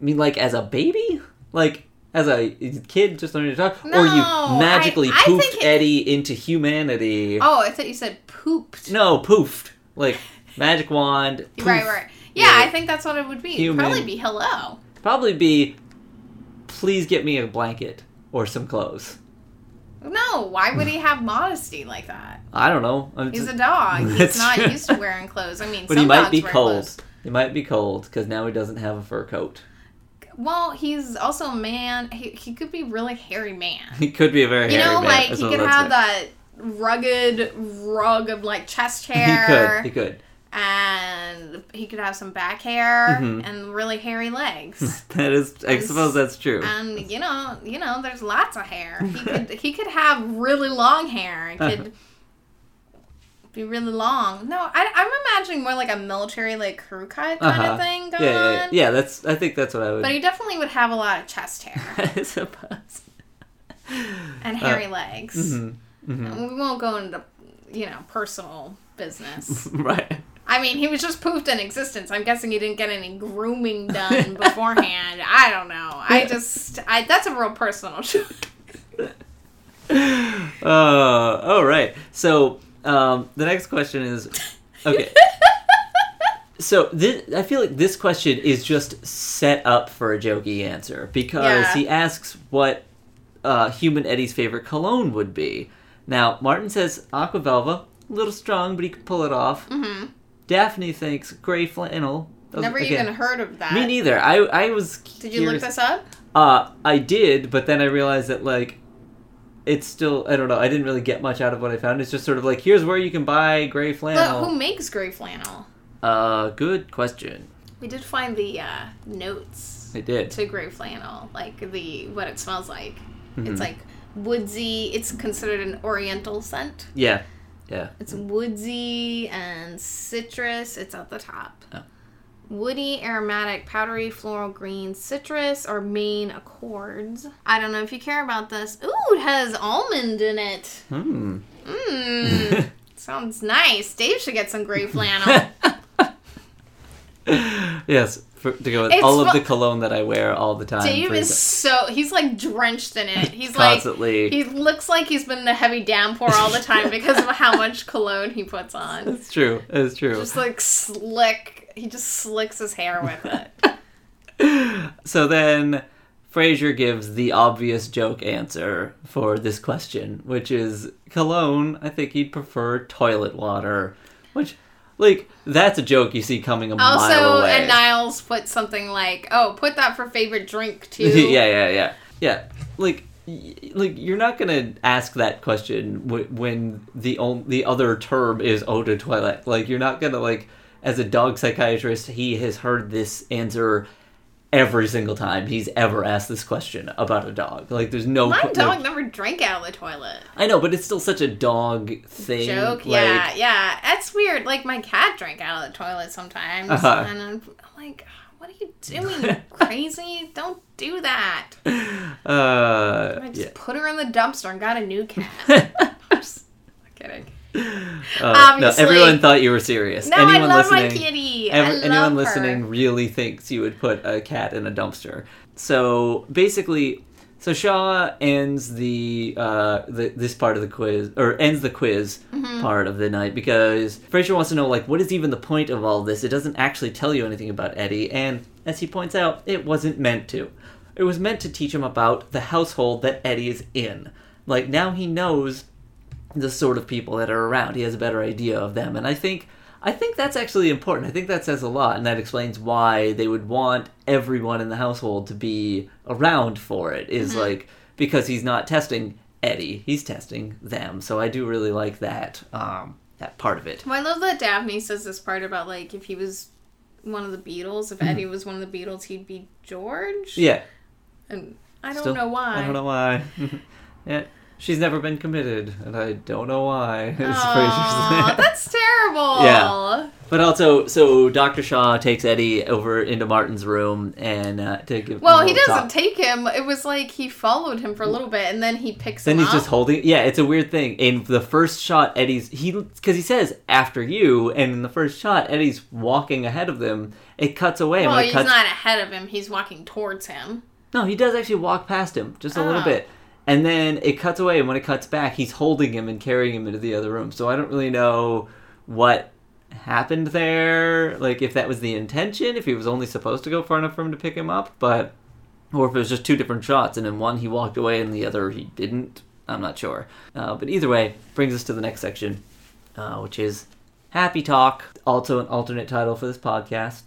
I mean, like as a baby, like as a kid just learning to talk, or you magically I- it- Eddie into humanity. Oh, I thought you said pooped. No, poofed. Like magic wand. poof. Right, right. Yeah, Yeah. I think that's what it would be. It'd Human. Probably be hello. Probably be. Please get me a blanket or some clothes. No, why would he have modesty like that? I don't know. I'm He's just- a dog. He's not used to wearing clothes. I mean, but he might be cold. clothes. He might be cold because now he doesn't have a fur coat. Well, he's also a man. He, he could be really hairy man. He could be a very You hairy know, like he could have it. that rugged rug of like chest hair. He could. He could. And he could have some back hair Mhm. and really hairy legs. That is. I And suppose that's true. and you know, you know, there's lots of hair. He could he could have really long hair. It could be really long. No, I, I'm imagining more like a military like crew cut kind Uh-huh. of thing going Yeah, yeah, yeah. on. Yeah, That's. I think that's what I would. But he definitely would have a lot of chest hair I suppose. and hairy legs. hmm hmm And we won't go into you know personal business. Right. I mean, he was just poofed in existence. I'm guessing he didn't get any grooming done beforehand. I don't know. I just, I that's a real personal joke. Uh, oh, right. So, um, the next question is okay. so, this, I feel like this question is just set up for a jokey answer because Yeah. he asks what uh, human Eddie's favorite cologne would be. Now, Martin says Aqua Velva, a little strong, but he could pull it off. hmm Daphne thinks gray flannel. Those- Never again, even heard of that. Me neither. I I was. Did you look this up? Uh, I did, but then I realized that like, it's still I don't know. I didn't really get much out of what I found. It's just sort of like here's where you can buy gray But flannel. who makes gray flannel? Uh, good question. We did find the uh, notes I did. to gray flannel, like the what it smells like. Mhm. It's like woodsy. It's considered an oriental scent. Yeah, yeah. It's woodsy and citrus. It's at the top. Oh. Woody, aromatic, powdery, floral, green, citrus, are main accords. I don't know if you care about this. Ooh, it has almond in it. Hmm. Mmm. sounds nice. Dave should get some gray flannel. yes, for, to go with It's all of the cologne that I wear all the time. Dave is so he's like drenched in it. He's like constantly. he looks like he's been in a heavy downpour all the time because of how much cologne he puts on. It's true. It's true. Just like slick. He just slicks his hair with it. so then Frasier gives the obvious joke answer for this question, which is cologne. I think he'd prefer toilet water, which, like, that's a joke you see coming a mile Also, away. and Niles put something like, "Oh, put that for favorite drink too." yeah, yeah, yeah, yeah. Like, y- like you're not gonna ask that question w- when the on- the other term is eau de toilette. Like, you're not gonna like, as a dog psychiatrist, he has heard this answer every single time he's ever asked this question about a dog. Like, there's no My no- dog never drank out of the toilet. I know, but it's still such a dog thing. Joke, like- yeah, yeah. That's weird. Like my cat drank out of the toilet sometimes, Uh-huh. and I'm like, "What are you doing? Crazy? Don't do that." Uh, I just yeah. put her in the dumpster and got a new cat. Just kidding. Uh, no, everyone thought you were serious. No, anyone I love listening, my kitty. ev- I love anyone her. listening really thinks you would put a cat in a dumpster. So basically, so Shaw ends the uh the, this part of the quiz or ends the quiz Mm-hmm. part of the night because Frasier wants to know like what is even the point of all this? It doesn't actually tell you anything about Eddie, and as he points out, it wasn't meant to. It was meant to teach him about the household that Eddie is in. Like now he knows the sort of people that are around. He has a better idea of them, and I think I think that's actually important. I think that says a lot, and that explains why they would want everyone in the household to be around for it. Is like because he's not testing Eddie, he's testing them. So I do really like that um, that part of it. Well, I love that Daphne says this part about like if he was one of the Beatles, if Eddie was one of the Beatles, he'd be George. Mm-hmm. Yeah, And I don't Still- know why. I don't know why. yeah, She's never been committed, and I don't know why. is Aw, Frasier's name. that's terrible. Yeah. But also, so Dr. Shaw takes Eddie over into Martin's room and uh, to give. him Well, he doesn't talk. take him. It was like he followed him for a little bit, and then he picks up Then he's up. just holding. Yeah, it's a weird thing. In the first shot, Eddie's he because he says after you, and in the first shot, Eddie's walking ahead of them. It cuts away. well, he's cuts, not ahead of him. He's walking towards him. No, he does actually walk past him just a little Oh. bit. And then it cuts away, and when it cuts back, he's holding him and carrying him into the other room. So I don't really know what happened there. Like, if that was the intention, if he was only supposed to go far enough for him to pick him up, but. Or if it was just two different shots, and in one he walked away and the other he didn't. I'm not sure. Uh, but either way, brings us to the next section, uh, which is Happy Talk. Also, an alternate title for this podcast,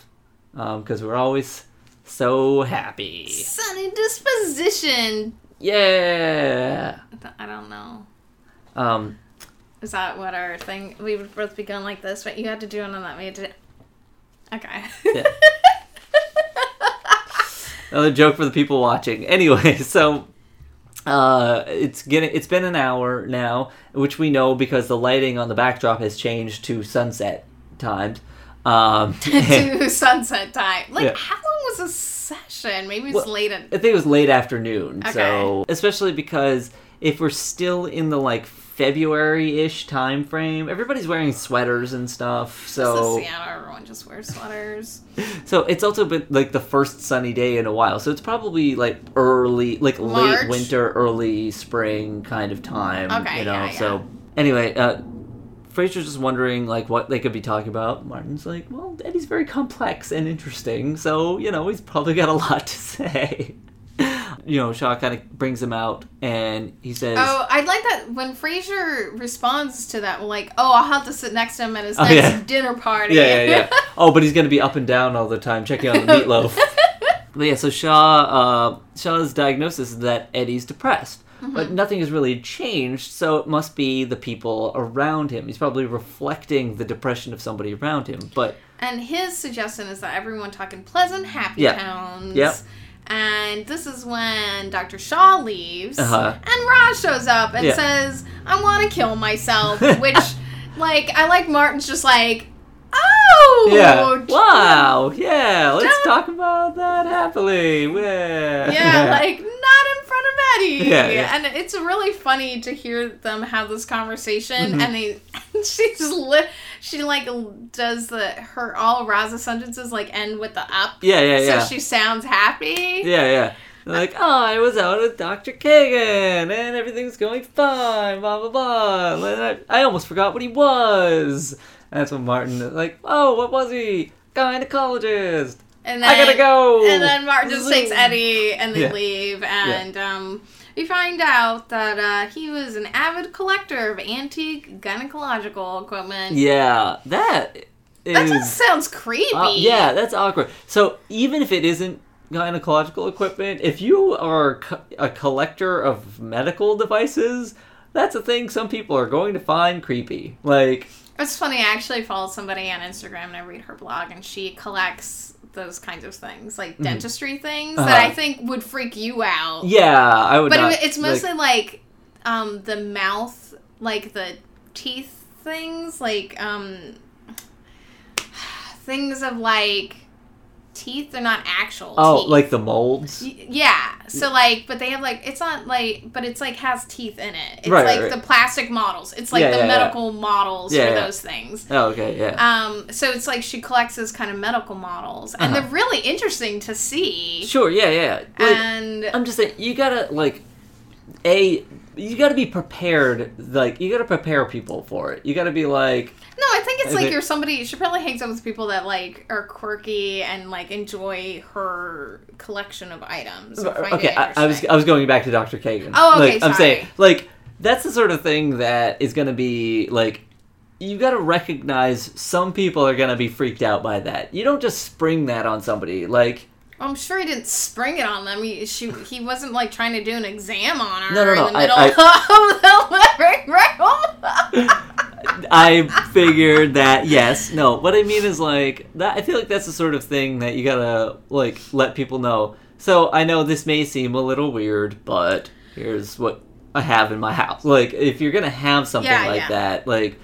because we're always so happy. Sunny disposition. Yeah. I don't know. Um, Is that what our thing? We would both be going like this, but you had to do it on that. We had to. Okay. Yeah. another joke for the people watching. Anyway, so uh, it's getting it's been an hour now, which we know because the lighting on the backdrop has changed to sunset times. Um, to sunset time. Like, Yeah. how long was this Maybe it's Well, late at. I think it was late afternoon. Okay. So especially because if we're still in the like February-ish time frame, everybody's wearing sweaters and stuff. So Seattle. Everyone just wears sweaters. So it's also been like the first sunny day in a while. So it's probably like early, like March? late winter, early spring kind of time. Okay, you know. yeah, yeah. So anyway, uh, Frasier's just wondering like what they could be talking about. Martin's like, well, Eddie's very complex and interesting, so you know he's probably got a lot to say. you know, Shaw kind of brings him out, and he says, Oh, I like that when Frasier responds to that, like, "Oh, I'll have to sit next to him at his Oh, next yeah. dinner party." Yeah, yeah, yeah. oh, but he's gonna be up and down all the time, checking on the meatloaf. but yeah, so Shaw, uh, Shaw's diagnosis is that Eddie's depressed, Mm-hmm. but nothing has really changed. So it must be the people around him. He's probably reflecting the depression of somebody around him. But And his suggestion is that everyone talk in pleasant, happy Yeah. tones. Yep. And this is when Dr. Shaw leaves, Uh-huh. and Roz shows up and Yeah. says, "I want to kill myself." Which, like, I like Martin's just like, "Oh, yeah, wow, yeah, let's talk about that happily. Yeah, Yeah, like not in front of Eddie. Yeah, yeah. And it's really funny to hear them have this conversation Mhm. and they she's li- she like does the her all Raza sentences like end with the up. yeah, yeah, yeah. So she sounds happy. Yeah, yeah. They're like, oh, I was out with Dr. Kagan, and everything's going fine, blah, blah, blah. And I, I almost forgot what he was. And That's when Martin is like, oh, what was he? Gynecologist. And I gotta go. And then Martin just takes Eddie and they Yeah. leave and um we find out that uh, he was an avid collector of antique gynecological equipment. Yeah, that That is. just sounds creepy. uh, yeah, that's awkward. So even if it isn't gynecological equipment, if you are co- a collector of medical devices, that's a thing some people are going to find creepy. Like, It's funny. I actually follow somebody on Instagram and I read her blog, and she collects those kinds of things, like dentistry things, that Uh-huh. I think would freak you out. yeah, I would but not. it, it's like- mostly like, um, the mouth, like the teeth things, like um, things of like teeth. They're not actual. Oh, teeth. like the molds? Yeah. So like, but they have like it's not like, but it's like has teeth in it. It's Right, like right. the plastic models. It's like Yeah, the yeah, yeah. medical models Yeah, for yeah. those things. Oh, okay, yeah. Um, so it's like she collects those kind of medical models, and Uh-huh. they're really interesting to see. Sure, yeah, yeah. Like, and I'm just saying, you gotta, like, A, you gotta be prepared. Like, you gotta prepare people for it. You gotta be like, no, I think it's like it- you're somebody. She probably hangs out with people that like are quirky and like enjoy her collection of items. Uh, okay, I, I was. I was going back to Dr. Kagan. Oh, okay, like, I'm saying, like, that's the sort of thing that is gonna be, like, you gotta recognize some people are gonna be freaked out by that. You don't just spring that on somebody. Like, I'm sure he didn't spring it on them. He she he wasn't like trying to do an exam on her No, no, no, in the I- middle of the living room. I figured that yes. No, what I mean is like that. I feel like that's the sort of thing that you gotta like let people know. So I know this may seem a little weird, but here's what I have in my house. Like, if you're gonna have something Yeah, like yeah. that, like,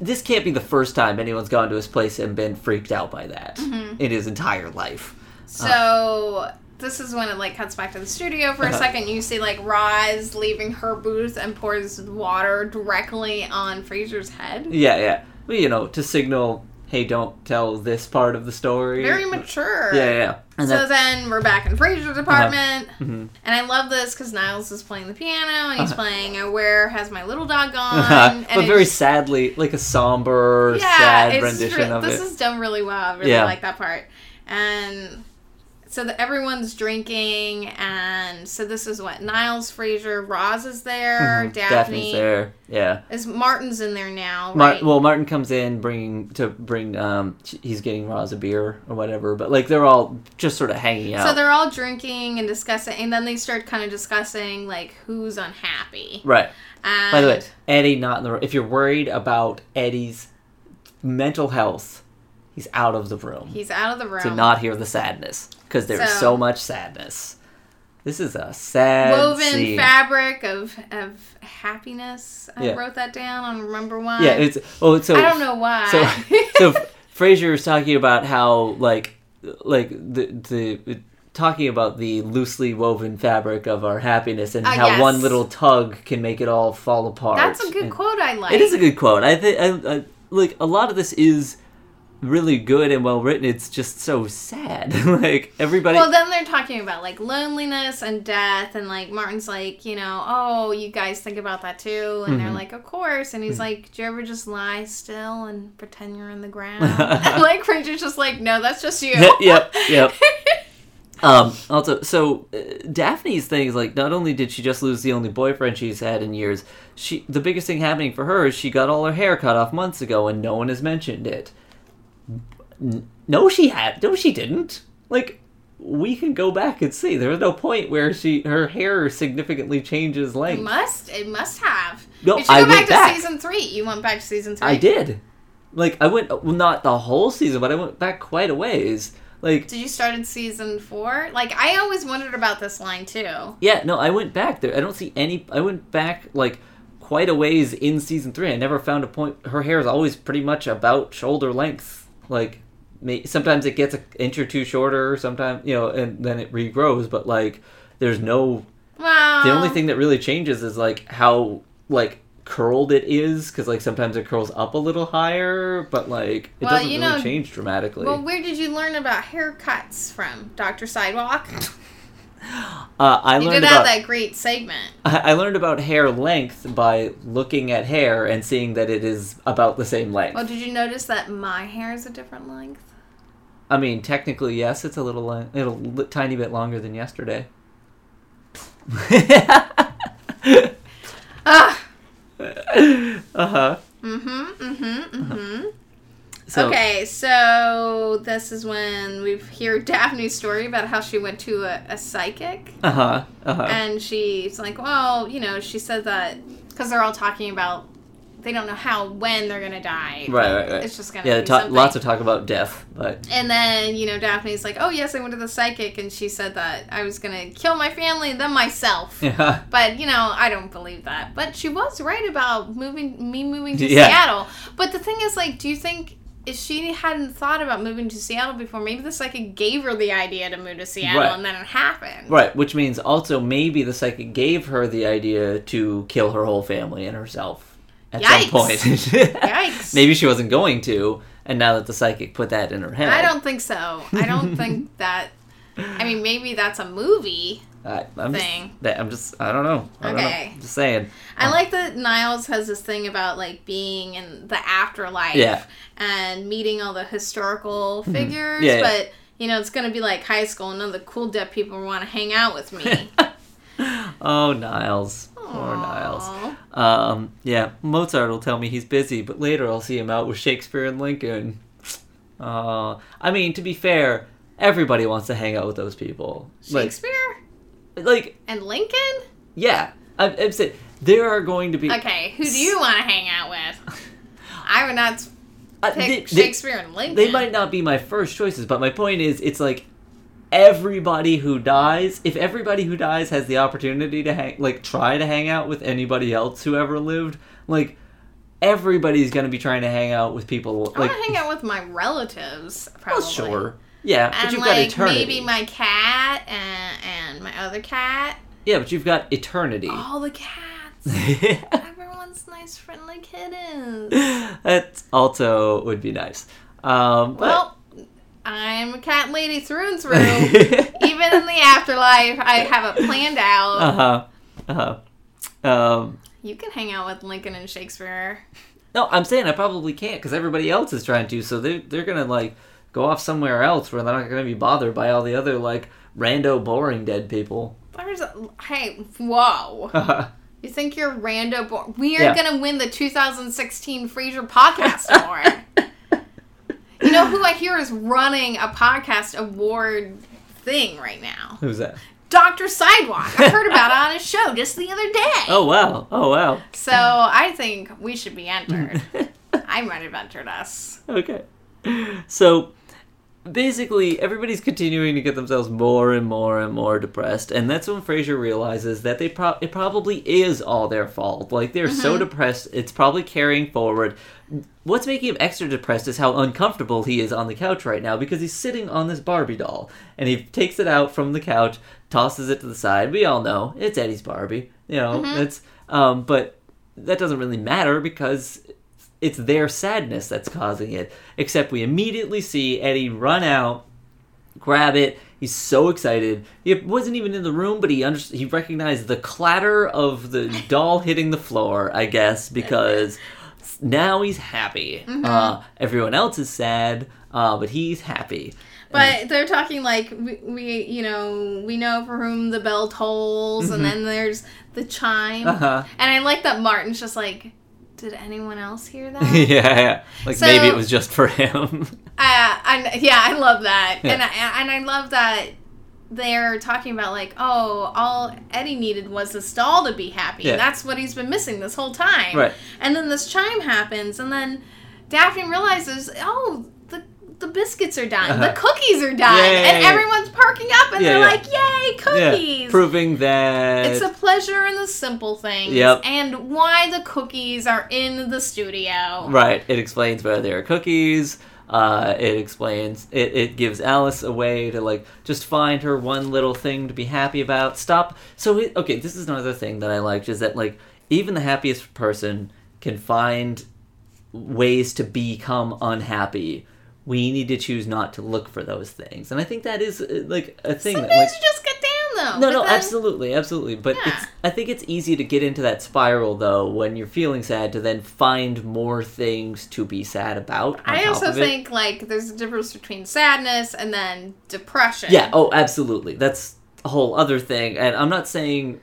this can't be the first time anyone's gone to his place and been freaked out by that Mm-hmm. in his entire life. So this is when it like cuts back to the studio for a Uh-huh. second. You see like Roz leaving her booth and pours water directly on Frasier's head. Yeah, yeah. Well, you know, to signal, hey, don't tell this part of the story. Very mature. Yeah, yeah. And So that, then we're back in Frasier's apartment, Mhm. and I love this because Niles is playing the piano and he's Uh-huh. playing uh, "Where Has My Little Dog Gone?" and but very it's- sadly, like a somber, yeah, sad rendition re- of this is done really well. I really Yeah. like that part, and so that everyone's drinking, and so this is what Niles, Frasier, Roz is there, Mhm. Daphne, Daphne's there. Yeah. is Martin's in there now, Mar- right? well, Martin comes in bringing to bring. Um, he's getting Roz a beer or whatever, but like they're all just sort of hanging out. so they're all drinking and discussing, and then they start kind of discussing like who's unhappy. right. And By the way, Eddie not in the room. If you're worried about Eddie's mental health, he's out of the room he's out of the room. to not hear the sadness because there's so, So- much sadness. This is a sad woven scene. fabric of of happiness. I Yeah. wrote that down. I don't remember why. Yeah, it's oh, so I don't know why. so so Frasier is talking about how like like the the talking about the loosely woven fabric of our happiness and Ah, how yes. one little tug can make it all fall apart. That's a good And quote. I like. It is a good quote. I think like a lot of this is really good and well written. It's just so sad. like everybody. Well, then they're talking about like loneliness and death, and like Martin's like, you know, oh, you guys think about that too, and they're Mhm. like, of course, and he's like, do you ever just lie still and pretend you're in the ground? and like Frasier's just like, no, that's just you. yep, yep. Um, also, so uh, Daphne's thing is like, not only did she just lose the only boyfriend she's had in years, she the biggest thing happening for her is she got all her hair cut off months ago, and no one has mentioned it. No, she had. No, she didn't. Like, we can go back and see. There was no point where she her hair significantly changes length. It must. It must have. No, I go back went to back. season three. You went back to season three. I did. Like, I went well, not the whole season, but I went back quite a ways. Like, Did you start in season four? Like I always wondered about this line too. Yeah, no, I went back there. I don't see any. I went back like quite a ways in season three. I never found a point. Her hair is always pretty much about shoulder length. Like, may, sometimes it gets an inch or two shorter. Sometimes you know, and then it regrows. But like, there's no. Wow. The only thing that really changes is like how like curled it is because like sometimes it curls up a little higher, but like it Well, doesn't really know- change dramatically. Well, where did you learn about haircuts from, Doctor Sidewalk? uh, I You learned did have about that great segment. I I learned about hair length by looking at hair and seeing that it is about the same length. Well, did you notice that my hair is a different length? I mean, technically, yes, it's a little, li- a li- tiny bit longer than yesterday. Ah. uh huh. Mm-hmm. Mm-hmm. Mm-hmm. So, okay, so this is when we hear Daphne's story about how she went to a, a psychic, Uh huh. Uh huh. and she's like, well, you know, she said that because they're all talking about they don't know how when they're gonna die. Right, right, right. It's just gonna Yeah, be ta- lots of talk about death, but And then, you know, Daphne's like, oh, yes, I went to the psychic, and she said that I was going to kill my family and then myself. yeah. But, you know, I don't believe that. But she was right about moving me moving to Yeah. Seattle. But the thing is, like, do you think if she hadn't thought about moving to Seattle before, maybe the psychic gave her the idea to move to Seattle Right. and then it happened? Right, which means also maybe the psychic gave her the idea to kill her whole family and herself at Yikes. some point. Yikes. maybe she wasn't going to, and now that the psychic put that in her head. I don't think so. I don't think that. I mean, maybe that's a movie. I, I'm thing. Just, that, I'm just, I don't know. I don't know. Okay. I'm just saying. I like that Niles has this thing about like being in the afterlife Yeah. and meeting all the historical figures, Mm-hmm. Yeah, yeah. but you know, it's gonna be like high school and none of the cool deaf people want to hang out with me. Oh, Niles. Poor Niles. Um, yeah, Mozart will tell me he's busy, but later I'll see him out with Shakespeare and Lincoln. Uh, I mean, to be fair, everybody wants to hang out with those people. Shakespeare Like, like and Lincoln? yeah, I, I'm saying there are going to be. Okay, who do you want to hang out with? I would not uh, pick they- they- Shakespeare and Lincoln. they might not be my first choices, but my point is, it's like everybody who dies, if everybody who dies has the opportunity to hang, like try to hang out with anybody else who ever lived, like everybody's gonna be trying to hang out with people. I Like, want to hang out with my relatives, probably. well, sure, yeah, but And you've got like eternity. maybe my cat and, and my other cat. yeah, but you've got eternity. All the cats. Everyone's nice, friendly kittens. that also would be nice. Um, but- Well, I'm a cat lady through and through. Even in the afterlife, I have it planned out. uh huh, uh huh. Um, You can hang out with Lincoln and Shakespeare. No, I'm saying I probably can't because everybody else is trying to. So they they're gonna like go off somewhere else where they're not gonna be bothered by all the other like rando boring dead people. There's a, hey, whoa. You think you're rando? Bo- we are Yeah. gonna win the 2016 Fraser Podcast Award. you know who I hear is running a podcast award thing right now? who's that? Dr. Sidewalk. I heard about it on his show just the other day. Oh wow, oh wow. So I think we should be entered. I might have entered us. okay. So basically, everybody's continuing to get themselves more and more and more depressed, and that's when Frasier realizes that they pro- it probably is all their fault. Like they're so depressed, it's probably carrying forward. What's making him extra depressed is how uncomfortable he is on the couch right now because he's sitting on this Barbie doll, and he takes it out from the couch, tosses it to the side. We all know it's Eddie's Barbie, you know. It's um, but that doesn't really matter because it's their sadness that's causing it. Except we immediately see Eddie run out, grab it. He's so excited. He wasn't even in the room, but he under- he recognized the clatter of the doll hitting the floor. I guess because now he's happy. Uh, everyone else is sad, uh, but he's happy. But they're talking like we, we, you know, we know for whom the bell tolls, and then there's the chime. Uh-huh. And I like that Martin's just like, did anyone else hear that? yeah, yeah. Like So- maybe it was just for him. Uh, and yeah, I love that, Yeah. and I, and I love that they're talking about like, oh, all Eddie needed was this doll to be happy. Yeah. That's what he's been missing this whole time. Right. And then this chime happens, and then Daphne realizes, oh, the biscuits are done, Uh-huh. the cookies are done, Yay. and everyone's parking up, and Yeah, they're yeah. like, yay, cookies! yeah, proving that It's a pleasure in the simple things, Yep. and why the cookies are in the studio. Right. It explains where there are cookies. Uh, it explains. It, it gives Alice a way to like just find her one little thing to be happy about. Stop. So it, okay, this is another thing that I liked is that like even the happiest person can find ways to become unhappy. We need to choose not to look for those things, and I think that is uh, like a thing. Some that, like, you just get down though. no, no, then- absolutely, absolutely. But Yeah. it's I think it's easy to get into that spiral though when you're feeling sad to then find more things to be sad about. I also think like there's a difference between sadness and then depression. Yeah, oh absolutely. That's a whole other thing. And I'm not saying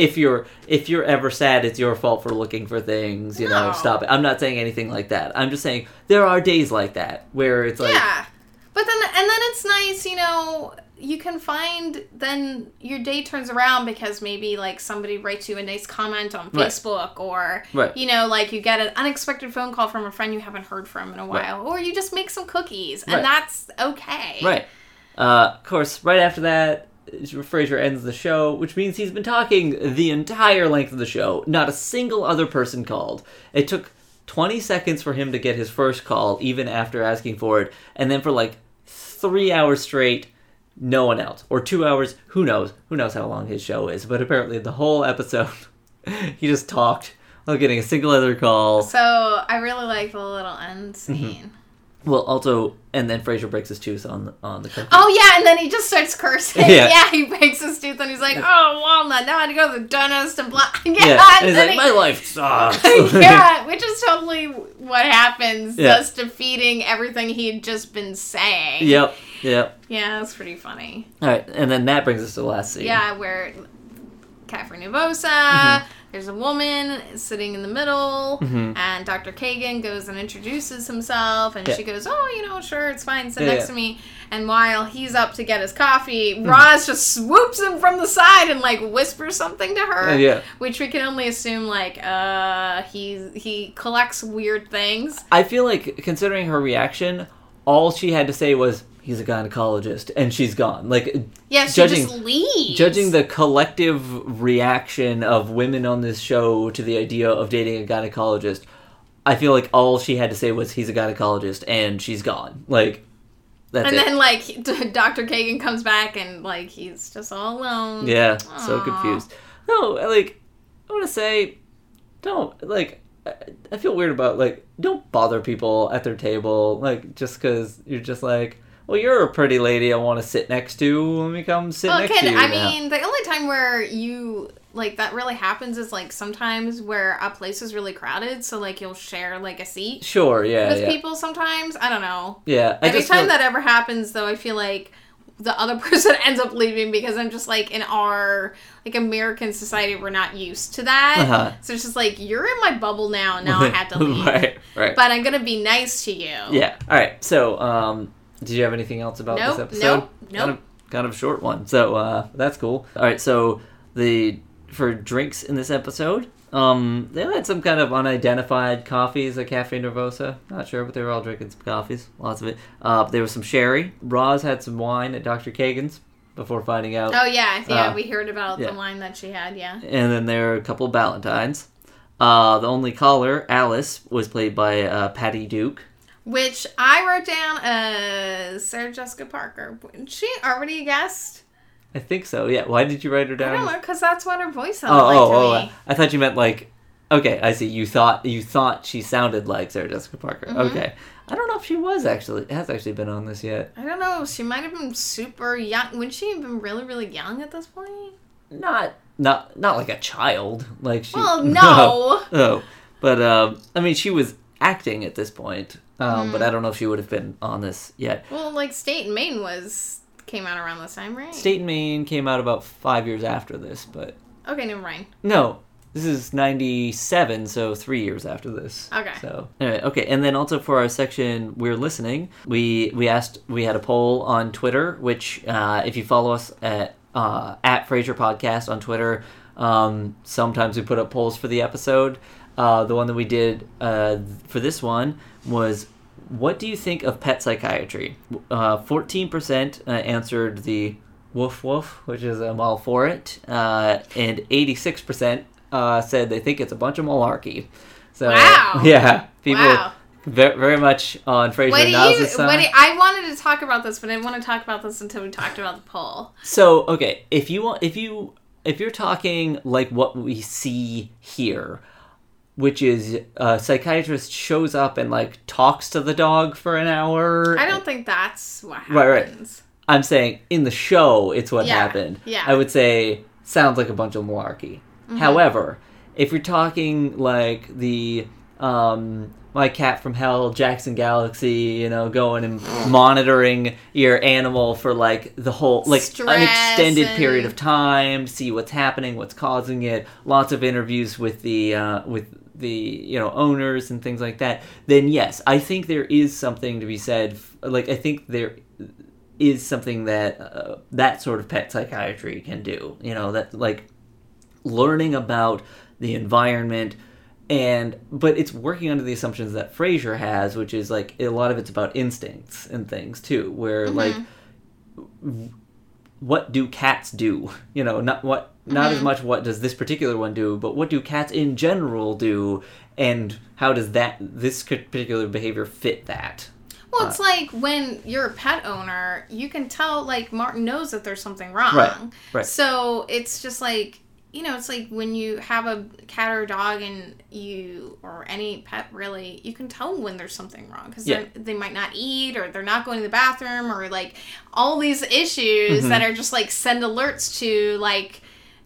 if you're if you're ever sad it's your fault for looking for things, you know, stop it. I'm not saying anything like that. I'm just saying there are days like that where it's like yeah. But then and then it's nice, you know, you can find then your day turns around because maybe like somebody writes you a nice comment on Right. Facebook or Right. you know, like you get an unexpected phone call from a friend you haven't heard from in a Right. while. Or you just make some cookies and Right. that's okay. Right. Uh, of course, right after that, Frasier ends the show, which means he's been talking the entire length of the show. Not a single other person called. It took 20 seconds for him to get his first call, even after asking for it, and then for like three hours straight, no one else. Or two hours, who knows? Who knows how long his show is? But apparently, the whole episode, he just talked without getting a single other call. So I really like the little end Mm-hmm. Well, also, and then Frasier breaks his tooth on the, on the cookie. Oh yeah, and then he just starts cursing. Yeah. Yeah, he breaks his tooth and he's like, "Oh, walnut! Now I had to go to the dentist and blah." Yeah, yeah, and he's then like, he- my life sucks. yeah, which is totally what happens, Yeah. just defeating everything he'd just been saying. Yep, yep. Yeah, that's pretty funny. All right, and then that brings us to the last scene. Yeah, where Cafe Nervosa, Mm-hmm. There's a woman sitting in the middle, Mhm. and Dr. Kagan goes and introduces himself, and Yeah. she goes, Oh, you know, sure, it's fine, sit Yeah, next yeah. to me. And while he's up to get his coffee, Mm-hmm. Roz just swoops him from the side and like whispers something to her. Yeah. Which we can only assume like uh he he collects weird things. I feel like considering her reaction, all she had to say was he's a gynecologist, and she's gone. Like Yeah, she Judging- just leaves. judging the collective reaction of women on this show to the idea of dating a gynecologist, I feel like all she had to say was he's a gynecologist, and she's gone. Like that's and it. then like Dr. Kagan comes back and like he's just all alone. Yeah, so confused. No, like I want to say, don't like. I- I feel weird about like don't bother people at their table like just because you're just like, well, you're a pretty lady I want to sit next to. Let me come sit Well, next can to you. I now." mean the only time where you like that really happens is like sometimes where a place is really crowded, so like you'll share like a seat sure, yeah, with yeah, people sometimes. I don't know. yeah. I Every time feel- that ever happens, though, I feel like the other person ends up leaving because I'm just like in our like American society, we're not used to that. Uh-huh. So it's just like you're in my bubble now, and now I have to leave. right, right. But I'm gonna be nice to you. Yeah. All right. So, um, did you have anything else about Nope, this episode? nope, Kind nope. of, kind of short one. So, uh, that's cool. All right. So the for drinks in this episode, um, they had some kind of unidentified coffees, a cafe nervosa. Not sure, but they were all drinking some coffees, lots of it. Uh, there was some sherry. Roz had some wine at Dr. Kagan's before finding out. Oh yeah, yeah. Uh, we heard about yeah. the wine that she had. Yeah. And then there are a couple of Valentines. Uh, the only caller, Alice, was played by uh, Patty Duke. Which I wrote down as Sarah Jessica Parker. She already guessed. I think so. Yeah. Why did you write her I down? don't know, because that's what her voice Oh, sounded like oh, to oh! me. I thought you meant like. Okay, I see. You thought you thought she sounded like Sarah Jessica Parker. Mhm. Okay, I don't know if she was actually has actually been on this yet. I don't know. She might have been super young. Wouldn't she have been really, really young at this point? Not not not like a child. Like she. Well, no. oh, but um, I mean, she was acting at this point. Um, Mm. but I don't know if she would have been on this yet. Well, like State and Main was came out around this time, right? State and Main came out about five years after this, but Okay, never mind. no, this is '97, so three years after this. Okay. So anyway, okay, and then also for our section, we're listening. We we asked we had a poll on Twitter, which uh, if you follow us at uh, at Fraser Podcast on Twitter, um, sometimes we put up polls for the episode. Uh, the one that we did uh, for this one was. What do you think of pet psychiatry? Uh, Fourteen percent uh, answered the woof woof, which is I'm all for it, uh, and eighty-six percent uh, said they think it's a bunch of malarkey. So Wow. yeah, people Wow. very, very much on Frasier What you? side. I wanted to talk about this, but I didn't want to talk about this until we talked about the poll. So okay, if you want, if you if you're talking like what we see here, which is a psychiatrist shows up and like talks to the dog for an hour. I don't think that's what happens. Right, right. I'm saying in the show, it's what Yeah, happened. yeah. I would say sounds like a bunch of malarkey. Mm-hmm. However, if you're talking like the um, my cat from hell, Jackson Galaxy, you know, going and monitoring your animal for like the whole like an extended and- period of time, see what's happening, what's causing it. Lots of interviews with the uh, with the you know owners and things like that. Then yes, I think there is something to be said. Like I think there is something that uh, that sort of pet psychiatry can do. You know that like learning about the environment and but it's working under the assumptions that Frasier has, which is like a lot of it's about instincts and things too, where like what do cats do? You know, not what not as mm-hmm. much what does this particular one do, but what do cats in general do and how does that this particular behavior fit that? Well, it's uh, like when you're a pet owner, you can tell like Martin knows that there's something wrong. Right, right. So it's just like you know, it's like when you have a cat or a dog and you or any pet really, you can tell when there's something wrong because Yeah. they might not eat or they're not going to the bathroom or like all these issues Mm-hmm. that are just like send alerts to like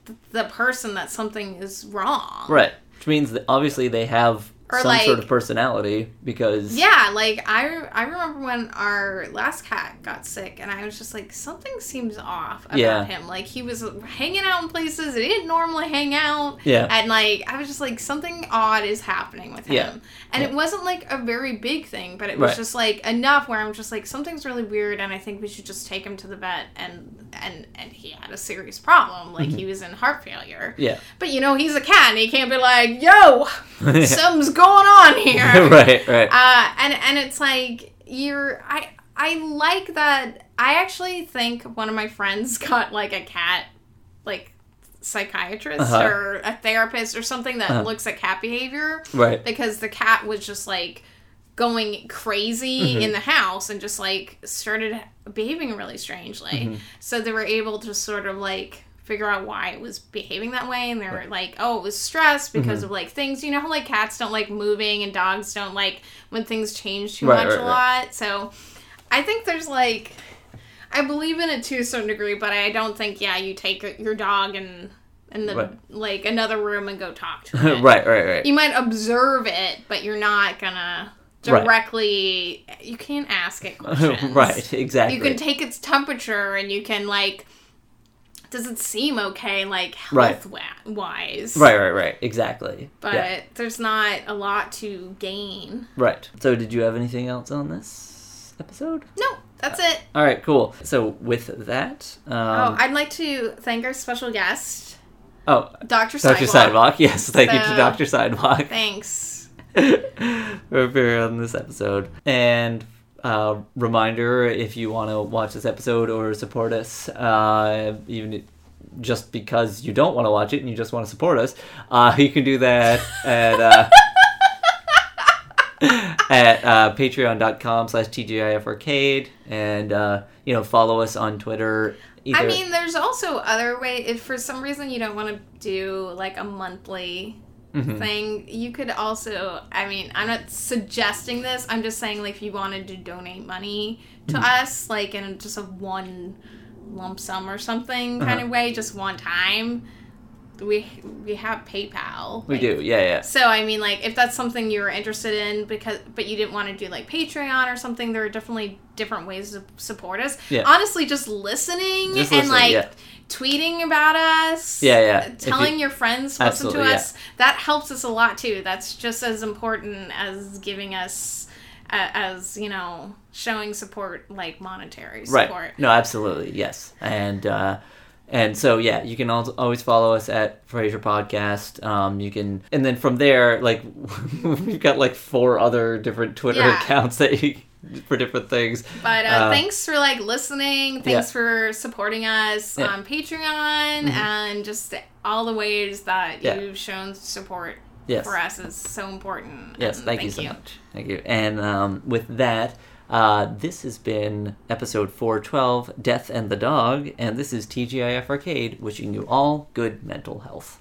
th- the person that something is wrong. Right. Which means that obviously they have Or, some sort of personality because Yeah, like I I remember when our last cat got sick, and I was just like, something seems off about Yeah. him. Like he was hanging out in places he didn't normally hang out. Yeah. and like I was just like, something odd is happening with him. Yeah. And Yeah. it wasn't like a very big thing, but it was Right. just like enough where I'm just like, something's really weird, and I think we should just take him to the vet. And and and he had a serious problem, like Mm-hmm. he was in heart failure. Yeah. But you know, he's a cat, and he can't be like, yo, something's going on here right, right. uh, and and it's like you're I I like that. I actually think one of my friends got like a cat, like psychiatrist Uh-huh. or a therapist or something that Uh-huh. looks at cat behavior Right. because the cat was just like going crazy Mm-hmm. in the house and just like started behaving really strangely. Mm-hmm. So they were able to sort of like figure out why it was behaving that way and they were like, oh, it was stress because Mm-hmm. of like things. You know how like cats don't like moving and dogs don't like when things change too Right, much right, a right. lot. So I think there's like I believe in it to a certain degree, but I don't think yeah, you take your dog and in the like another room and go talk to it. right, right, right. You might observe it, but you're not gonna directly. You can't ask it questions. right, exactly. You can take its temperature and you can like. Does it seem okay, like Right. health wa- wise? right, right, right. Exactly. But yeah. there's not a lot to gain. Right. So, did you have anything else on this episode? No, that's it. All right, cool. So, with that, oh, um, I'd like to thank our special guest, oh, Dr. Dr. Sidewalk. Sidewalk. Yes, thank you to Dr. Sidewalk Thanks. for appearing on this episode. And uh, reminder if you want to watch this episode or support us, uh, even just because you don't want to watch it and you just want to support us, uh, you can do that at. Uh, at uh, patreon.com slash tgif arcade and uh, you know follow us on twitter either I mean, there's also other way. If for some reason you don't want to do like a monthly Mhm. thing, you could also. I mean, I'm not suggesting this. I'm just saying, like, if you wanted to donate money to Mm-hmm. us, like in just a one lump sum or something kind Uh-huh. of way, just one time, we we have PayPal. we like, do yeah yeah So I mean, like, if that's something you were interested in, because but you didn't want to do like Patreon or something, there are definitely different ways to support us. Yeah. Honestly, just listening Just and like yeah. Tweeting about us. Yeah, yeah. Telling you- your friends to listen to Absolutely, yeah. us. That helps us a lot too. That's just as important as giving us, uh, as you know, showing support like monetary support. Right. No, absolutely. Yes. And uh and so yeah, you can al- always follow us at Fraser Podcast. Um, you can, and then from there, like we've got like four other different Twitter Yeah. accounts that you for different things. But uh, Uh, thanks for like listening. Thanks yeah. for supporting us Yeah. Mm-hmm. on Patreon and just all the ways that Yeah. you've shown support Yes. for us is so important. Yes. And Thank, you so much. Thank you. And um, with that. Uh, this has been episode 412, Death and the Dog, and this is TGIF Arcade, wishing you all good mental health.